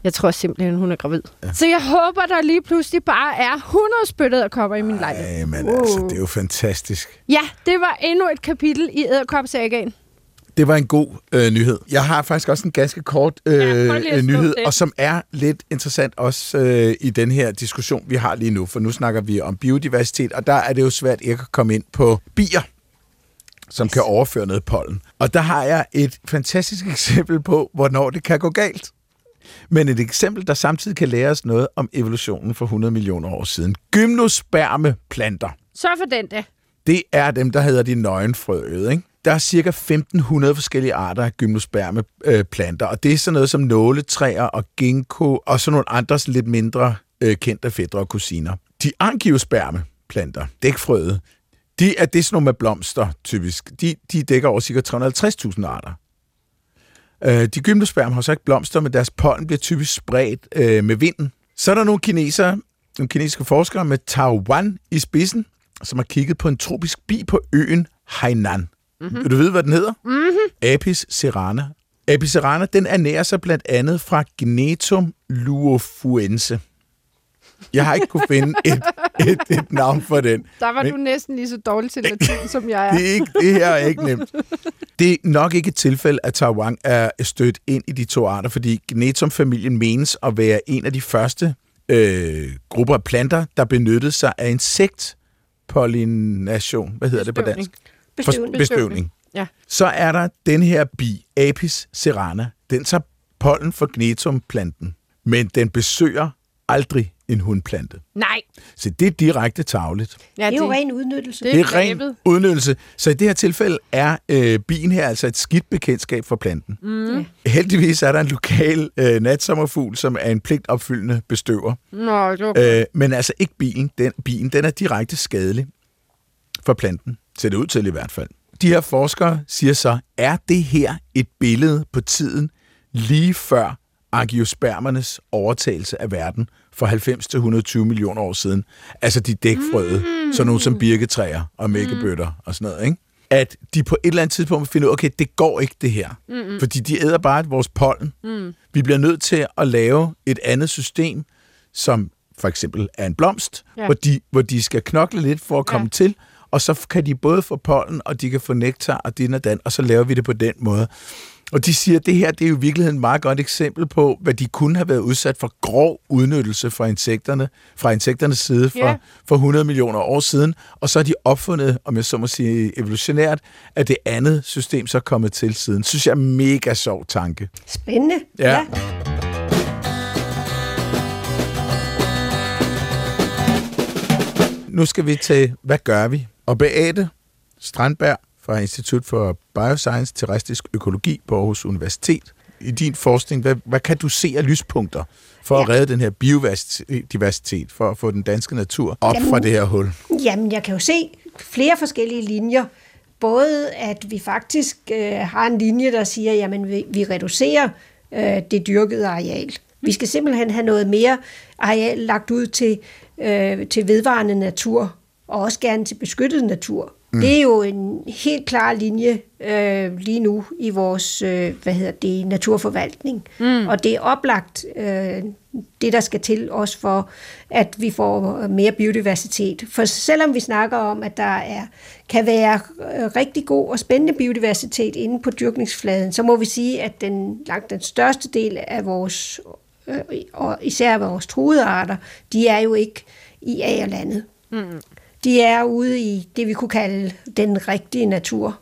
jeg tror simpelthen, hun er gravid. Ja. Så jeg håber, der lige pludselig bare er 100 spyttede kopper i min lejlighed. Ej, men altså, det er jo fantastisk. Ja, det var endnu et kapitel i Æderkopsagaen. Det var en god øh, nyhed. Jeg har faktisk også en ganske kort øh, Ja, nyhed, og som er lidt interessant også øh, i den her diskussion, vi har lige nu. For nu snakker vi om biodiversitet, og der er det jo svært ikke at komme ind på bier, som kan overføre noget pollen. Og der har jeg et fantastisk eksempel på, hvornår det kan gå galt. Men et eksempel, der samtidig kan lære os noget om evolutionen for 100 millioner år siden. Gymnospermeplanter. Så for den da. Det er dem, der hedder de nøgenfrøede. Ikke? Der er cirka 1500 forskellige arter af gymnosperme øh, planter, og det er sådan noget som nåletræer og ginkgo og sådan nogle andre lidt mindre øh, kendte fædre og kusiner. De angiosperme planter, dækfrøede, de er det sådan nogle med blomster, typisk. De, de dækker over cirka 350.000 arter. Øh, de gymnosperme har så ikke blomster, men deres pollen bliver typisk spredt øh, med vinden. Så er der nogle kinesere, nogle kinesiske forskere med Taiwan i spidsen, som har kigget på en tropisk bi på øen Hainan. Mm-hmm. Vil du vide, hvad den hedder? Mm-hmm. Apis cerana. Apis cerana, den ernærer sig blandt andet fra Gnetum luofuense. Jeg har ikke kunne finde et, et, et navn for den. Der var Men- du næsten lige så dårlig til latin, som jeg er. Det, er ikke, det her er ikke nemt. Det er nok ikke et tilfælde, at Taiwan er stødt ind i de to arter, fordi Gnetum-familien menes at være en af de første øh, grupper af planter, der benyttede sig af insektpollination. Hvad hedder det på Bestøvning. dansk? Bestøvning. Bestøvning. Ja. Så er der den her bi, Apis cerana. Den tager pollen fra Gnetum-planten, men den besøger aldrig en hundplante. Nej. Så det er direkte tavligt. Ja, Det er jo ren udnyttelse. Det- Det er ren grebet. udnyttelse. Så i det her tilfælde er øh, bien her altså et skidt bekendtskab for planten. Mm. Heldigvis er der en lokal øh, natsommerfugl, som er en pligtopfyldende bestøver. Nå, det var... Øh, men altså ikke bilen. Den, bien, den er direkte skadelig for planten. Ser det ud til i hvert fald. De her forskere siger så, er det her et billede på tiden lige før angiospermernes overtagelse af verden for 90-120 millioner år siden? Altså de dækfrøede, mm. sådan nogle som birketræer og mælkebøtter og sådan noget, ikke? At de på et eller andet tidspunkt finder ud af, okay, det går ikke det her. Mm-hmm. Fordi de æder bare vores pollen. Mm. Vi bliver nødt til at lave et andet system, som for eksempel er en blomst. Ja. hvor, de, hvor de skal knokle lidt for at komme Ja. til, og så kan de både få pollen, og de kan få nektar og din og dan, og så laver vi det på den måde. Og de siger, at det her det er jo i virkeligheden et meget godt eksempel på, hvad de kunne have været udsat for grov udnyttelse fra insekterne, fra insekternes side for, Ja. for 100 millioner år siden, og så har de opfundet, om jeg så må sige evolutionært, at det andet system så er kommet til siden. Synes jeg er mega sjov tanke. Spændende. Ja. Nu skal vi til, hvad gør vi? Og Beate Strandberg fra Institut for Bioscience Terrestrisk Økologi på Aarhus Universitet. I din forskning, hvad, hvad kan du se af lyspunkter for at Ja. redde den her biodiversitet, for at få den danske natur op Jamen- fra det her hul? Jamen, jeg kan jo se flere forskellige linjer. Både at vi faktisk øh, har en linje, der siger, jamen vi, vi reducerer øh, det dyrkede areal. Vi skal simpelthen have noget mere areal lagt ud til, øh, til vedvarende natur, og også gerne til beskyttet natur. Mm. Det er jo en helt klar linje øh, lige nu i vores øh, hvad hedder det, naturforvaltning. Mm. Og det er oplagt øh, det, der skal til også for, at vi får mere biodiversitet. For selvom vi snakker om, at der er, kan være øh, rigtig god og spændende biodiversitet inde på dyrkningsfladen, så må vi sige, at den langt den største del af vores, øh, og især vores truede arter, de er jo ikke i A-landet. Mm. De er ude i det, vi kunne kalde den rigtige natur.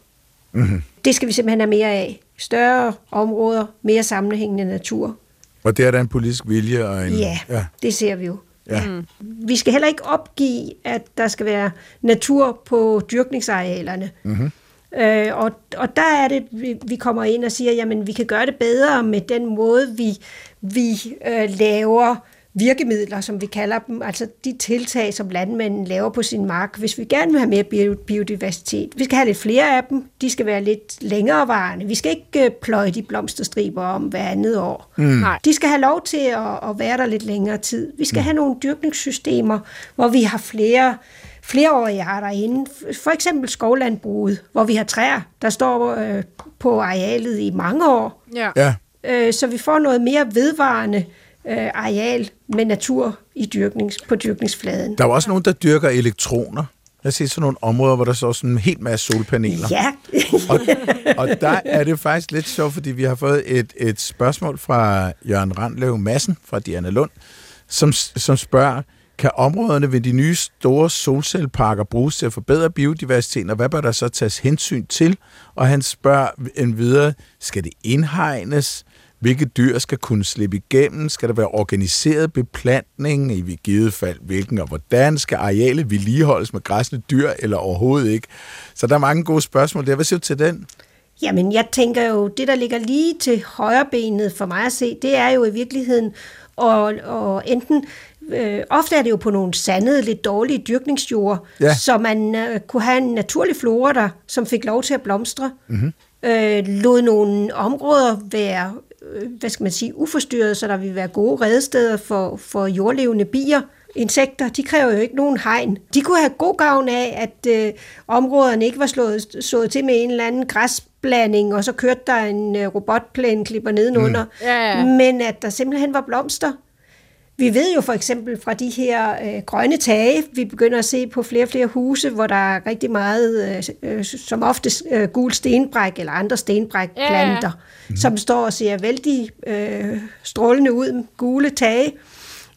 Mm-hmm. Det skal vi simpelthen have mere af. Større områder, mere sammenhængende natur. Og det er der en politisk vilje og en... Ja, ja. det ser vi jo. Ja. Vi skal heller ikke opgive, at der skal være natur på dyrkningsarealerne. Mm-hmm. Øh, og, og der er det, vi, vi kommer ind og siger, jamen vi kan gøre det bedre med den måde, vi, vi øh, laver virkemidler, som vi kalder dem, altså de tiltag, som landmænden laver på sin mark, hvis vi gerne vil have mere bio- biodiversitet. Vi skal have lidt flere af dem, de skal være lidt længerevarende. Vi skal ikke øh, pløje de blomsterstriber om hver andet år. Mm. Nej. De skal have lov til at, at være der lidt længere tid. Vi skal mm. have nogle dyrkningssystemer, hvor vi har flere flereårige arter inde. For eksempel skovlandbruget, hvor vi har træer, der står øh, på arealet i mange år. Ja. ja. Øh, så vi får noget mere vedvarende øh, areal med natur i dyrknings, på dyrkningsfladen. Der er også nogen, der dyrker elektroner. Jeg ser sådan nogle områder, hvor der står sådan en helt masse solpaneler. Ja, Og, og der er det faktisk lidt sjovt, fordi vi har fået et, et spørgsmål fra Jørgen Randlev Madsen fra Diana Lund, som, som spørger, kan områderne ved de nye store solcelleparker bruges til at forbedre biodiversiteten, og hvad bør der så tages hensyn til? Og han spørger en videre, skal det indhegnes? Hvilke dyr skal kunne slippe igennem? Skal der være organiseret beplantning? I givet fald hvilken og hvordan? Skal arealet vedligeholdes med græsne dyr eller overhovedet ikke? Så der er mange gode spørgsmål der. Hvad siger du til den? Jamen, jeg tænker jo, det der ligger lige til højre benet for mig at se, det er jo i virkeligheden, og, og enten, øh, ofte er det jo på nogle sandede, lidt dårlige dyrkningsjord, Ja. så man øh, kunne have en naturlig flora der, som fik lov til at blomstre. Mm-hmm. Øh, lod nogle områder være, hvad skal man sige, uforstyrret, så der ville være gode redesteder for, for jordlevende bier. Insekter, de kræver jo ikke nogen hegn. De kunne have god gavn af, at øh, områderne ikke var slået, slået til med en eller anden græsblanding, og så kørte der en øh, robotplæneklipper nedenunder. Mm. Ja, ja. Men at der simpelthen var blomster. Vi ved jo for eksempel fra de her øh, grønne tage, vi begynder at se på flere og flere huse, hvor der er rigtig meget, øh, som ofte øh, gul stenbræk eller andre stenbrækplanter, Ja, mm. som står og ser vældig øh, strålende ud, gule tage.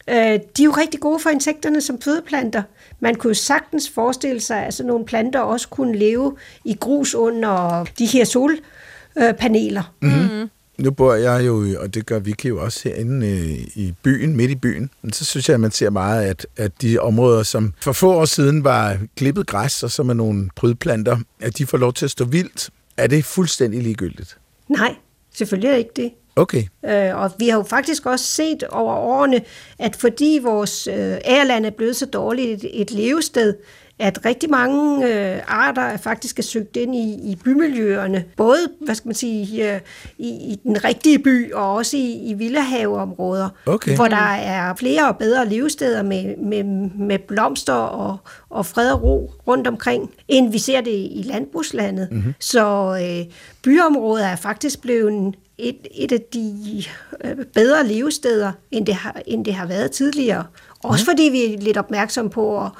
Øh, de er jo rigtig gode for insekterne som fødeplanter. Man kunne sagtens forestille sig, at sådan nogle planter også kunne leve i grus under de her solpaneler. Mm-hmm. Nu bor jeg jo, og det gør Vicky jo også herinde øh, i byen, midt i byen. Men så synes jeg, at man ser meget, at, at de områder, som for få år siden var klippet græs, og så med nogle prydplanter, at de får lov til at stå vildt. Er det fuldstændig ligegyldigt? Nej, selvfølgelig er ikke det. Okay. Øh, og vi har jo faktisk også set over årene, at fordi vores øh, ærland er blevet så dårligt et, et levested, at rigtig mange øh, arter er faktisk er søgt ind i, i bymiljøerne. Både, hvad skal man sige, øh, i, i den rigtige by og også i, i villahaveområder, Okay. hvor der er flere og bedre levesteder med, med, med blomster og, og fred og ro rundt omkring, end vi ser det i landbrugslandet. Mm-hmm. Så øh, byområder er faktisk blevet et, et af de øh, bedre levesteder, end det, har, end det har været tidligere. Også fordi vi er lidt opmærksomme på at,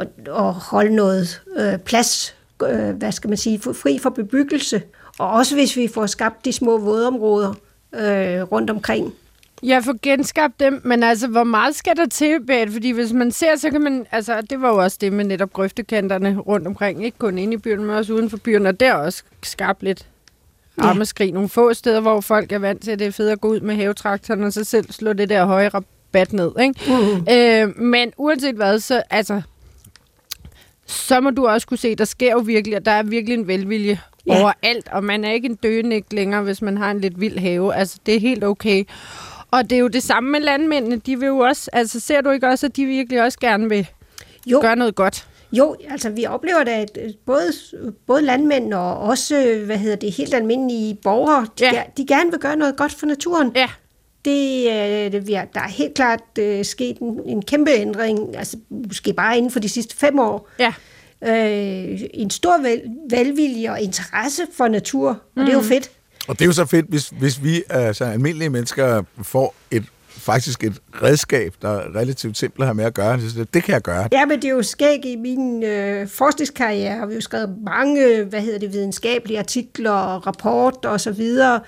at, at holde noget øh, plads, øh, hvad skal man sige, fri for bebyggelse. Og også hvis vi får skabt de små vådområder øh, rundt omkring. Ja, for genskabt dem, men altså, hvor meget skal der til, Beat? Fordi hvis man ser, så kan man, altså, det var jo også det med netop grøftekanterne rundt omkring, ikke kun inde i byen, men også uden for byen, og der også skabt lidt Ja. armeskrig. Nogle få steder, hvor folk er vant til, at det er fedt at gå ud med havetraktoren, og så selv slå det der høje rabat ned, ikke? Mm. Øh, men uanset hvad, så, altså, så må du også kunne se, der sker jo virkelig, at der er virkelig en velvilje Ja. overalt, og man er ikke en døende længere, hvis man har en lidt vild have. Altså, det er helt okay. Og det er jo det samme med landmændene. De vil jo også, altså ser du ikke også, at de virkelig også gerne vil Jo, gøre noget godt? Jo, altså vi oplever da, at øh, både, både landmænd og også, øh, hvad hedder det, helt almindelige borgere, de, ja. de gerne vil gøre noget godt for naturen. Ja. Det, øh, det, vi er- der er helt klart øh, sket en, en kæmpe ændring, altså måske bare inden for de sidste fem år. Ja. Øh, en stor vel, velvilje og interesse for natur, og mm. det er jo fedt. Og det er jo så fedt, hvis, hvis vi, altså almindelige mennesker, får et faktisk et redskab, der er relativt simpelt at have med at gøre. Det, det kan jeg gøre. Ja, men det er jo skæg i min øh, forskningskarriere. Har vi jo skrevet mange, hvad hedder det, videnskabelige artikler og rapporter og så videre.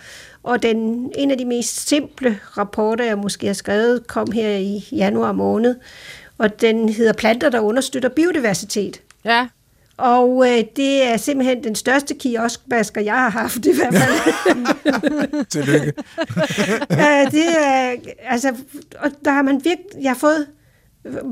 Og den, en af de mest simple rapporter, jeg måske har skrevet, kom her i januar måned. Og den hedder Planter, der understøtter biodiversitet. Ja. Og øh, det er simpelthen den største kioskbasker, jeg har haft i hvert fald. Tillykke. øh, det er, altså, og der har man virkelig, jeg har fået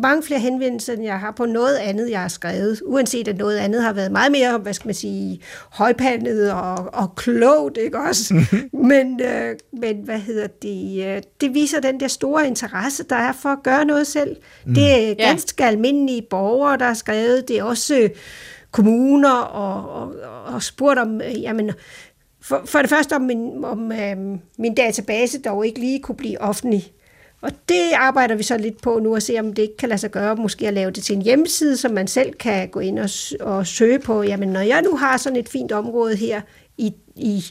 mange flere henvendelser, end jeg har på noget andet, jeg har skrevet. Uanset at noget andet har været meget mere, hvad skal man sige, højpandet og, og klogt, ikke også? men, øh, men hvad hedder det? Øh, det viser den der store interesse, der er for at gøre noget selv. Mm. Det er ganske almindelige borgere, der har skrevet. Det er også øh, kommuner og, og, og spurgt om, øh, jamen, for, for det første om, min, om øh, min database dog ikke lige kunne blive offentlig. Og det arbejder vi så lidt på nu at se, om det ikke kan lade sig gøre, måske at lave det til en hjemmeside, som man selv kan gå ind og, og søge på. Jamen, når jeg nu har sådan et fint område her i, i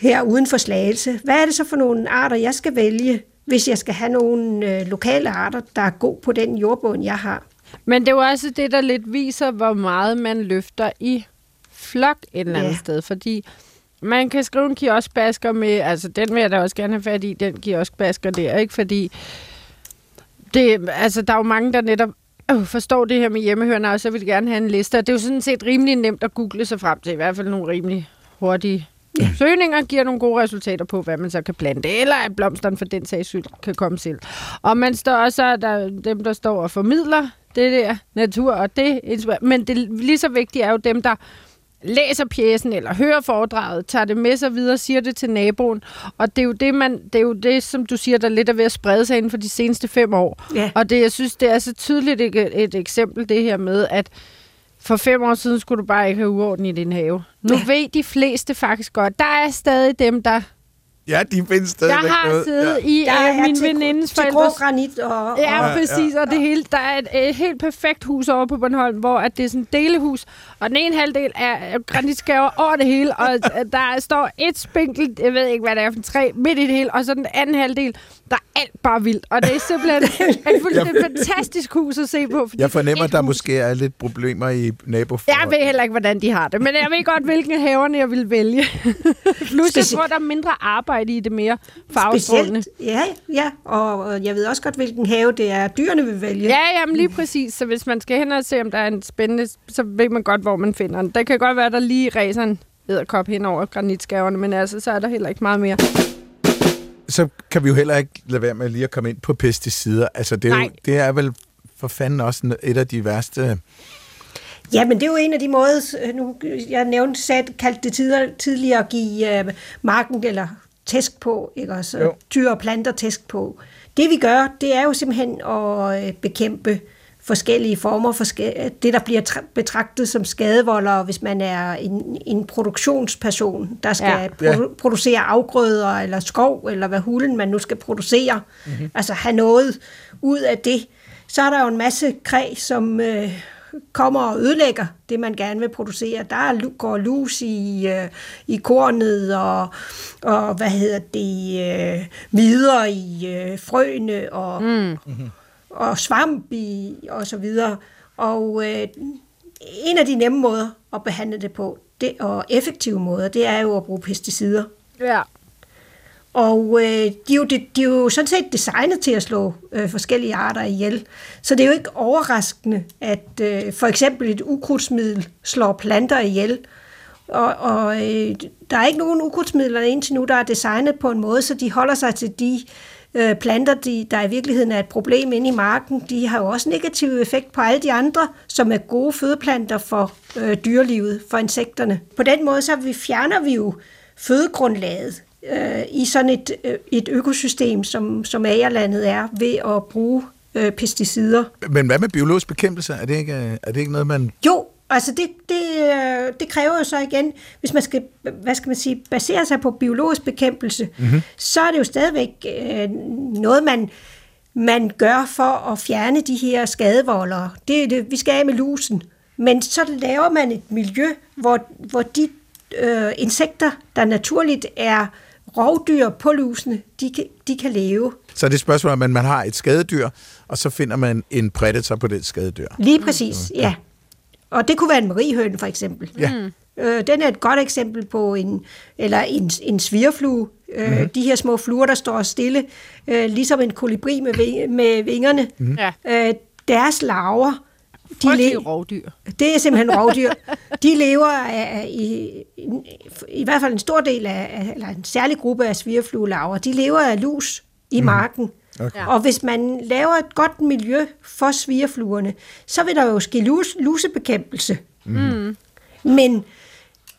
her uden for Slagelse, hvad er det så for nogle arter, jeg skal vælge, hvis jeg skal have nogle øh, lokale arter, der er god på den jordbund, jeg har? Men det er jo også det, der lidt viser, hvor meget man løfter i flok et eller andet Ja. sted. Fordi man kan skrive en kioskbasker med, altså den vil jeg da også gerne have fat i, den kioskbasker der, ikke? Fordi det, altså, der er jo mange, der netop øh, forstår det her med hjemmehørende, og så vil de gerne have en liste. Og det er jo sådan set rimelig nemt at google sig frem til, i hvert fald nogle rimelig hurtige ja. søgninger giver nogle gode resultater på, hvad man så kan plante, eller at blomsterne for den sags skyld kan komme selv. Og man står også, der er dem, der står og formidler det der natur, og det. Men det lige så vigtige er jo dem, der læser pjæsen eller hører foredraget, tager det med sig videre, siger det til naboen. Og det er jo det, man, det, er jo det som du siger, der lidt er ved at sprede sig inden for de seneste fem år. Ja. Og det, jeg synes, det er så tydeligt et, et eksempel, det her med, at for fem år siden skulle du bare ikke have uorden i din have. Nu ja. ved de fleste faktisk godt. Der er stadig dem, der... Ja, de findes stadigvæk Jeg har noget. siddet Ja. i Der uh, er min venindes til grå granit og, Ja, og ja, præcis. Ja, og det hele, der er et, et helt perfekt hus over på Bornholm, hvor at det er sådan et delehus, og den ene halvdel er granitskaver over det hele, og øh, der står et spinkelt, jeg ved ikke, hvad det er for en træ, midt i det hele, og så den anden halvdel, der er alt bare vildt. Og det er simpelthen et fuldstændig fantastisk hus at se på. fordi Jeg fornemmer, at der hus- måske er lidt problemer i Jeg naboforhold. ved heller ikke, hvordan de har det, men jeg ved godt, hvilken haverne jeg vil vælge. Plus, jeg tror, der er mindre arbejde i det mere farvestrålende. Specielt, ja, ja, og og jeg ved også godt, hvilken have det er, dyrene vil vælge. Ja, jamen lige præcis. Så hvis man skal hen og se, om der er en spændende, så ved man godt, hvor man finder den. Der kan godt være, der lige ræser en edderkop hen over granitskaverne, men altså, så er der heller ikke meget mere. Så kan vi jo heller ikke lade være med lige at komme ind på pesticider. Altså, det er, jo, Nej. det er vel for fanden også et af de værste... Ja, men det er jo en af de måder, øh, nu, jeg nævnte, sagde, kaldte det tidligere, tidligere at give øh, marken eller tæsk på, ikke også? Jo. Dyr og planter tæsk på. Det vi gør, det er jo simpelthen at øh, bekæmpe forskellige former for det, der bliver tra- betragtet som skadevoldere, hvis man er en, en produktionsperson, der skal Ja. produ- producere afgrøder eller skov, eller hvad hulen man nu skal producere. Mm-hmm. Altså have noget ud af det. Så er der jo en masse kræ, som øh, kommer og ødelægger det, man gerne vil producere. Der er, går lus i, øh, i kornet, og, og hvad hedder det, øh, midler i øh, frøene, og, mm. og svamp i, og så videre. Og øh, en af de nemme måder at behandle det på, det, og effektive måder, det er jo at bruge pesticider. Ja. Og øh, de, er jo, de, de er jo sådan set designet til at slå øh, forskellige arter ihjel. Så det er jo ikke overraskende, at øh, for eksempel et ukrudtsmiddel slår planter ihjel. Og, og øh, der er ikke nogen ukrudtsmidler indtil nu, der er designet på en måde, så de holder sig til de øh, planter, de, der i virkeligheden er et problem inde i marken. De har jo også negativ effekt på alle de andre, som er gode fødeplanter for øh, dyrelivet, for insekterne. På den måde så vi fjerner vi jo fødegrundlaget øh, i sådan et, øh, et økosystem, som, som agerlandet er, ved at bruge øh, pesticider. Men hvad med biologisk bekæmpelse? Er det ikke, er det ikke noget, man... Jo, altså det, det, øh, det kræver jo så igen, hvis man skal, hvad skal man sige, basere sig på biologisk bekæmpelse, mm-hmm. så er det jo stadigvæk øh, noget, man, man gør for at fjerne de her skadevoldere. Det er det, vi skal af med lusen. Men så laver man et miljø, hvor, hvor de øh, insekter, der naturligt er rovdyr på lusene, de kan, de kan leve. Så det er et spørgsmål at man har et skadedyr, og så finder man en predator på det skadedyr. Lige præcis, ja. Og det kunne være en mariehøne for eksempel. Ja. Øh, den er et godt eksempel på en, eller en, en svirflue. Øh, mm-hmm. De her små fluer, der står stille, øh, ligesom en kolibri med, ving, med vingerne. Ja. Øh, deres larver, de le- rovdyr. det er simpelthen rovdyr. De lever af, i, i, i hvert fald en stor del af, eller en særlig gruppe af svirfluelarver, de lever af lus i marken. Okay. Og hvis man laver et godt miljø for svirfluerne, så vil der jo ske lus, lusebekæmpelse. Mm. Men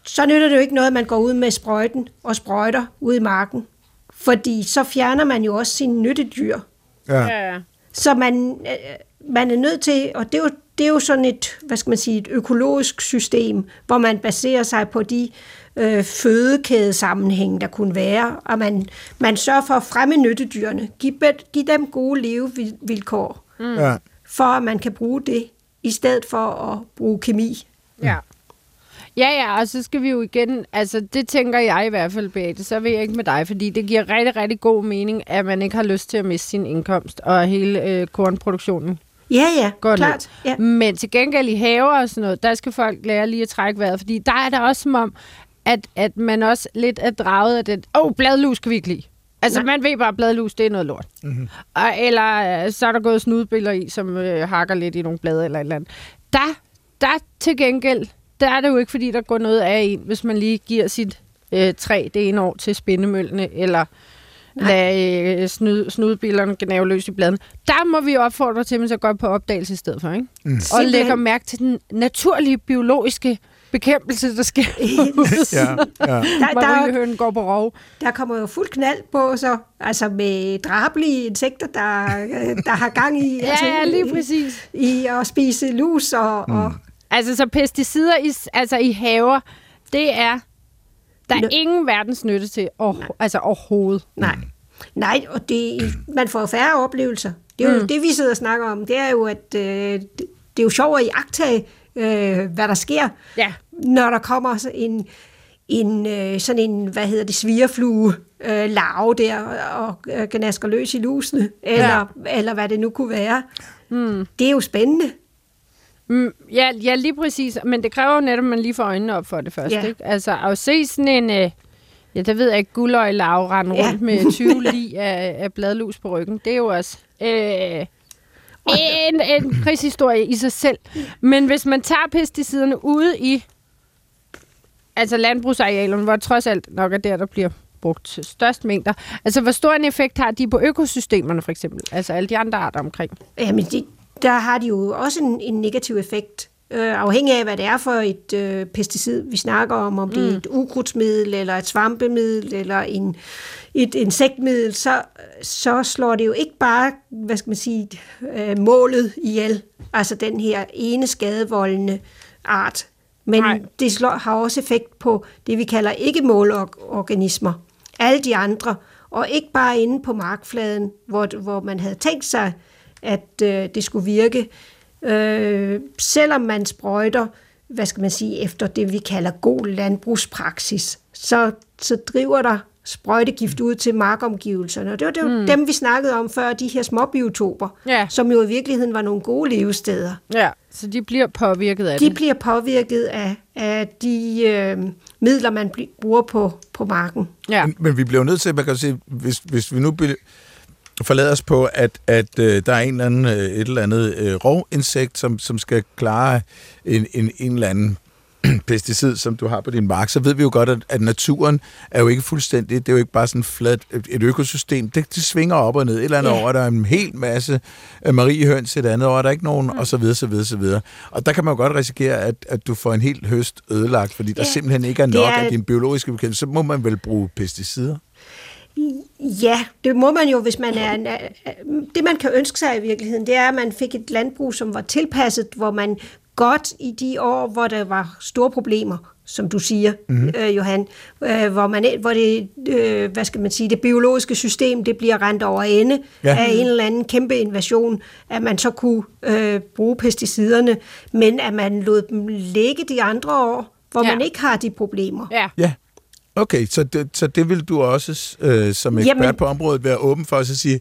så nytter det jo ikke noget, at man går ud med sprøjten og sprøjter ud i marken. Fordi så fjerner man jo også sine nyttedyr. Ja. Ja. Så man, øh, man er nødt til, og det er, jo, det er jo sådan et, hvad skal man sige, et økologisk system, hvor man baserer sig på de øh, fødekædesammenhæng, der kunne være, og man, man sørger for at fremme nyttedyrene, give, give dem gode levevilkår, Mm. ja. for at man kan bruge det, i stedet for at bruge kemi. Ja. Ja, ja, og så skal vi jo igen, altså det tænker jeg i hvert fald, Beate, så vil jeg ikke med dig, fordi det giver rigtig, rigtig god mening, at man ikke har lyst til at miste sin indkomst, og hele øh, kornproduktionen Ja, ja, går klart. Ja. Men til gengæld i haver og sådan noget, der skal folk lære lige at trække vejret, fordi der er det også som om, at, at man også lidt er draget af det, åh, oh, bladlus kan vi ikke lide. Altså, Nej. man ved bare, at bladlus, det er noget lort. Mm-hmm. Og, eller øh, så er der gået snudbiller i, som øh, hakker lidt i nogle blade eller et eller andet. Der, der til gengæld, der er det jo ikke, fordi der går noget af en, hvis man lige giver sit øh, træ det ene år til spindemøllene, eller lade øh, snud, snudbillerne gnave løs i bladene. Der må vi opfordre til, at man så går på opdagelse i stedet for, ikke? Mm. Og Simpelthen. lægger mærke til den naturlige biologiske bekæmpelse, der sker. ja, ja. Der, der, går på rov. der kommer jo fuld knald på, så, altså med drabelige insekter, der, øh, der har gang i, altså, Ja, ja, lige præcis. i at spise lus og, mm. og Altså, så pesticider i, altså, i haver, det er... Der er Nå. ingen verdens nytte til, over, altså overhovedet. Nej. Nej, og det, man får færre oplevelser. Det er jo mm. det, vi sidder og snakker om. Det er jo, at øh, det, er jo sjovt at iagtage, øh, hvad der sker, Ja. når der kommer en, en øh, sådan en, hvad hedder det, svireflue øh, larve der, og øh, gnasker løs i lusene, eller, ja. eller hvad det nu kunne være. Mm. Det er jo spændende. Mm, ja, ja, lige præcis. Men det kræver jo netop, at man lige får øjnene op for det først. Ja. Ikke? Altså, at se sådan en... Øh, ja, der ved jeg ikke, guldøjelav rende Ja. rundt med 20 lig af, af bladlus på ryggen. Det er jo også... Øh, en, en krigshistorie i sig selv. Men hvis man tager pesticiderne ude i altså landbrugsarealerne, hvor trods alt nok er der, der bliver brugt størst mængder. Altså, hvor stor en effekt har de på økosystemerne, for eksempel? Altså alle de andre arter omkring. Jamen, de, der har de jo også en, en negativ effekt. Øh, afhængig af, hvad det er for et øh, pesticid, vi snakker om, om det er et ukrudtsmiddel, eller et svampemiddel, eller en, et insektmiddel, så, så slår det jo ikke bare, hvad skal man sige, øh, målet ihjel, altså den her ene skadevoldende art, men. Nej. det slår, har også effekt på det, vi kalder ikke-målorganismer, alle de andre, og ikke bare inde på markfladen, hvor, hvor man havde tænkt sig, at øh, det skulle virke. Øh, selvom man sprøjter, hvad skal man sige, efter det, vi kalder god landbrugspraksis, så, så driver der sprøjtegift ud til markomgivelserne. Og det var, det var mm. dem, vi snakkede om før, de her småbiotoper, Ja. som jo i virkeligheden var nogle gode levesteder. Ja, så de bliver påvirket af De det. bliver påvirket af, af de øh, midler, man bruger på, på marken. Ja. Men, men vi bliver jo nødt til, man kan sige, hvis, hvis vi nu be, forlader os på, at, at øh, der er en eller anden, øh, et eller andet øh, rovinsekt, som, som skal klare en, en, en eller anden pesticid, som du har på din mark, så ved vi jo godt, at, at naturen er jo ikke fuldstændig, det er jo ikke bare sådan fladt, et økosystem, det, det svinger op og ned, et eller andet Ja. år, der er en hel masse øh, mariehøns, et andet år, der er ikke nogen, mm. og så videre, så videre, så videre. Og der kan man jo godt risikere, at, at du får en hel høst ødelagt, fordi der Ja. simpelthen ikke er nok er- af din biologiske bekendelse, så må man vel bruge pesticider. Ja, det må man jo, hvis man er... En, det, man kan ønske sig i virkeligheden, det er, at man fik et landbrug, som var tilpasset, hvor man godt i de år, hvor der var store problemer, som du siger, mm-hmm. øh, Johan, øh, hvor, man, hvor det, øh, hvad skal man sige, det biologiske system, det bliver rent over ende Ja. af en eller anden kæmpe invasion, at man så kunne øh, bruge pesticiderne, men at man lod dem ligge de andre år, hvor ja. man ikke har de problemer. Ja. Ja. Okay, så det, så det vil du også øh, som ekspert Jamen- på området være åben for at sige,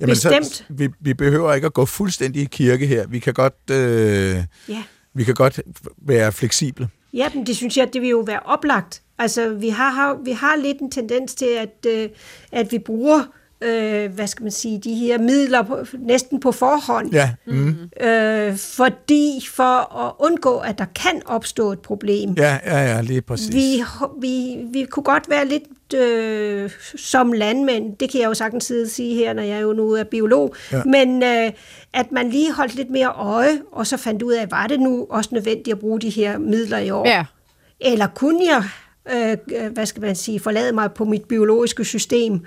jamen så, vi, vi behøver ikke at gå fuldstændig i kirke her. Vi kan godt, øh, Ja. vi kan godt være fleksible. Ja, men det synes jeg, det vil jo være oplagt. Altså, vi har, har, vi har lidt en tendens til, at, øh, at vi bruger, øh, hvad skal man sige, de her midler på, næsten på forhånd. Ja, mm. Øh, fordi for at undgå, at der kan opstå et problem. ja, ja, ja, lige præcis. Vi, vi, vi kunne godt være lidt øh, som landmænd, det kan jeg jo sagtens sidde og sige her, når jeg jo nu er biolog, Ja. ja. men øh, at man lige holdt lidt mere øje, og så fandt ud af, var det nu også nødvendigt at bruge de her midler i år? Ja. Eller kunne jeg, øh, øh, hvad skal man sige, forlade mig på mit biologiske system,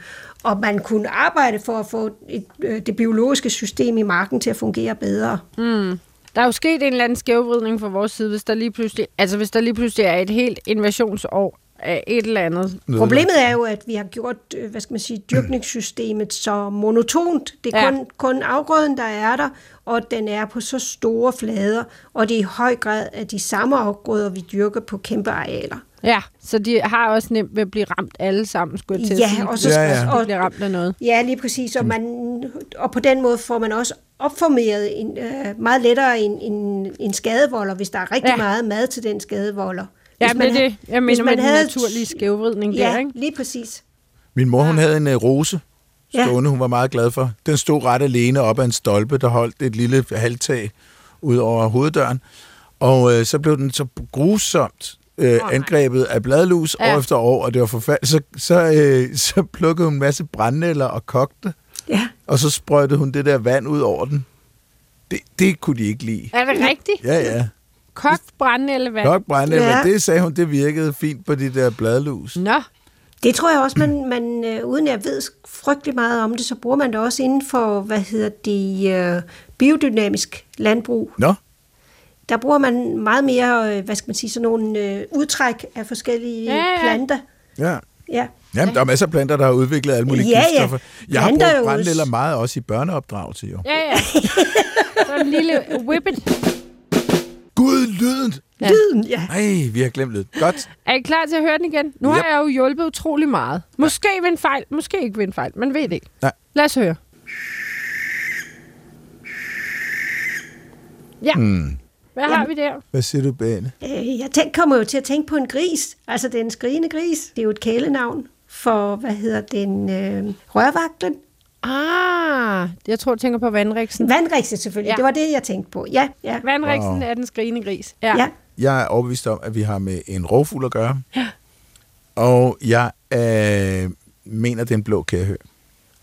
og man kunne arbejde for at få et, øh, det biologiske system i marken til at fungere bedre. Der er jo sket en eller anden skævvridning fra vores side, hvis der lige pludselig, altså hvis der lige pludselig er et helt invasionsår af et eller andet. Problemet er jo, at vi har gjort, øh, hvad skal man sige, dyrkningssystemet så monotont. Det er Ja. kun, kun afgrøden, der er der, og den er på så store flader, og det er i høj grad af de samme afgrøder, vi dyrker på kæmpe arealer. Ja, så de har også nemt ved at blive ramt alle sammen, skulle jeg til Ja, at sige. og så Ja, ja. Og, bliver ramt af noget. Ja, lige præcis. Og, man, og på den måde får man også opformeret en, øh, meget lettere en, en, en skadevolder, hvis der er rigtig Ja. ja. meget mad til den skadevolder. Ja, Hvis men det er det, jeg mener med man den havde- naturlige skævvridning Ja, der, ikke? lige præcis. Min mor, hun havde en uh, rose Ja. stående, hun var meget glad for. Den stod ret alene op ad en stolpe, der holdt et lille halvtag ud over hoveddøren. Og øh, så blev den så grusomt øh, angrebet af bladlus Ja. år efter år, og det var forfærdeligt. Så, så, øh, så plukkede hun en masse brændenælder og kogte, Ja. og så sprøjtede hun det der vand ud over den. Det, det kunne de ikke lide. Er det rigtigt? Ja, ja. Kogt, brænde eller hvad? Nok brændenælder, Ja. det sagde hun, det virkede fint på de der bladlus. Nå, Det tror jeg også, man, man øh, uden jeg ved frygtelig meget om det, så bruger man det også inden for, hvad hedder det, øh, biodynamisk landbrug. Nå, Der bruger man meget mere, øh, hvad skal man sige, sådan nogle øh, udtræk af forskellige Ja, ja. planter. ja. Ja. Jamen, der er masser af planter, der har udviklet alle mulige Ja, ja. giftstoffer. Jeg har Planter er brugt brændenælder meget også i børneopdragelse, jo. ja, ja. Så en lille whippet. Gud, lyden! Ja. Lyden, ja. Nej, vi har glemt lyden. Godt. Er I klar til at høre den igen? Nu har Yep. jeg jo hjulpet utrolig meget. Måske ved en fejl, måske ikke ved en fejl. Man ved det ikke. Nej. Lad os høre. Ja. Hmm. Hvad har vi der? Hvad siger du, Bane? Øh, Jeg tænk, kommer jo til at tænke på en gris, altså den skrigende gris. Det er jo et kælenavn for, hvad hedder den, øh, rørvagten. Ah, jeg tror, du tænker på vandriksen. Vandrikse selvfølgelig, Ja. ja. det var det, jeg tænkte på. Ja, ja, Vandriksen Wow. er den skrigende gris. Ja. ja. Jeg er overbevist om, at vi har med en rovfugl at gøre. Og jeg øh, mener, det er en blå kærhør.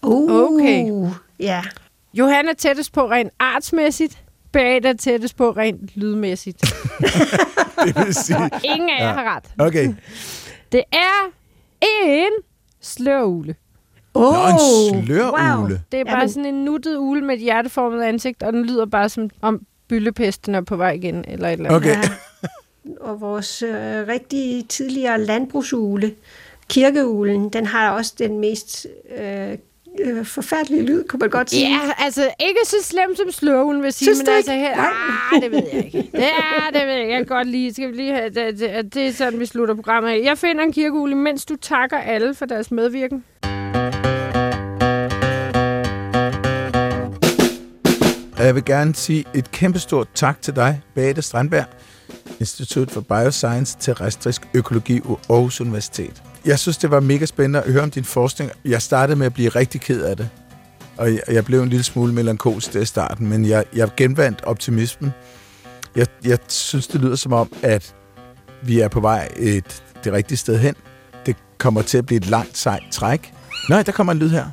Uh, Okay. Ja. Johan er tættest på rent artsmæssigt. Beate er tættest på rent lydmæssigt. Det vil sige... Ingen af jer Ja. har ret. Okay. Det er en slørugle. Oh, Nå, en slørugle. Wow. Det er bare Jamen- sådan en nuttet ule med et hjerteformet ansigt, og den lyder bare som om byllepesten er på vej igen, eller et eller andet. Okay. Ja. Og vores øh, rigtig tidligere landbrugsugle, kirkeuglen, den har også den mest, øh, øh, forfærdelig lyd, kunne man godt sige. Ja, altså ikke så slemt som slåen, vil jeg sige, Synes men altså her, Nej. ah, det ved jeg ikke. Ja, det ved jeg, jeg kan godt lide. Skal vi lige have, det, det, det er sådan, vi slutter programmet af. Jeg finder en kirkeugle, mens du takker alle for deres medvirken. Jeg vil gerne sige et kæmpestort tak til dig, Bate Strandberg, Institut for Bioscience, Terrestrisk Økologi og Aarhus Universitet. Jeg synes, det var mega spændende at høre om din forskning. Jeg startede med at blive rigtig ked af det, og jeg, jeg blev en lille smule melankolsk der i starten, men jeg, jeg genvandt optimismen. Jeg, jeg synes, det lyder som om, at vi er på vej et, det rigtige sted hen. Det kommer til at blive et langt, sejt træk. Nej, der kommer en lyd her.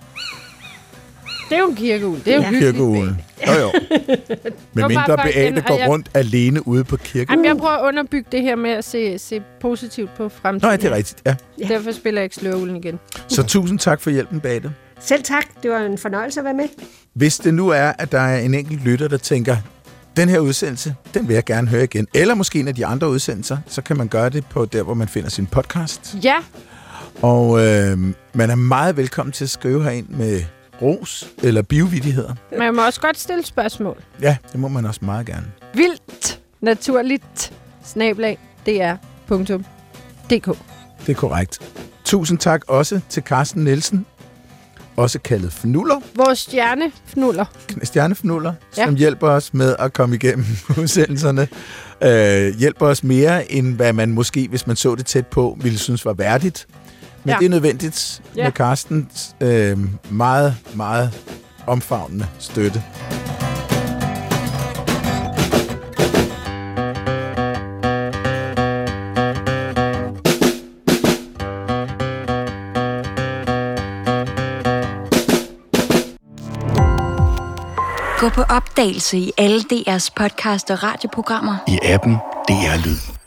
Det er jo en kirkeugle. Det er jo Ja. ja. hyggeligt. Kirkeulen. Jo, jo. Med mindre Beate går jeg- rundt alene ude på kirken. Jamen, jeg prøver at underbygge det her med at se, se positivt på fremtiden. Nå, ja, det er rigtigt. Ja. Derfor spiller jeg ikke sløvlen igen. Så tusind tak for hjælpen, Bate. Selv tak. Det var en fornøjelse at være med. Hvis det nu er, at der er en enkelt lytter, der tænker, den her udsendelse, den vil jeg gerne høre igen, eller måske en af de andre udsendelser, så kan man gøre det på der, hvor man finder sin podcast. Ja, Og øh, man er meget velkommen til at skrive herind med ros eller biovidigheder. jeg må også godt stille spørgsmål. Ja, det må man også meget gerne. Vildt naturligt snablag dr.dk Det er korrekt. Tusind tak også til Carsten Nielsen, også kaldet Fnuller, Vores stjernefnuller. stjernefnuller. Ja. som hjælper os med at komme igennem udsendelserne. Øh, hjælper os mere, end hvad man måske, hvis man så det tæt på, ville synes var værdigt. Men ja. Det er nødvendigt. Ja. med Carstens øh, meget, meget omfavnende støtte. Gå på opdagelse i alle DR's podcast og radioprogrammer. i appen DR Lyd.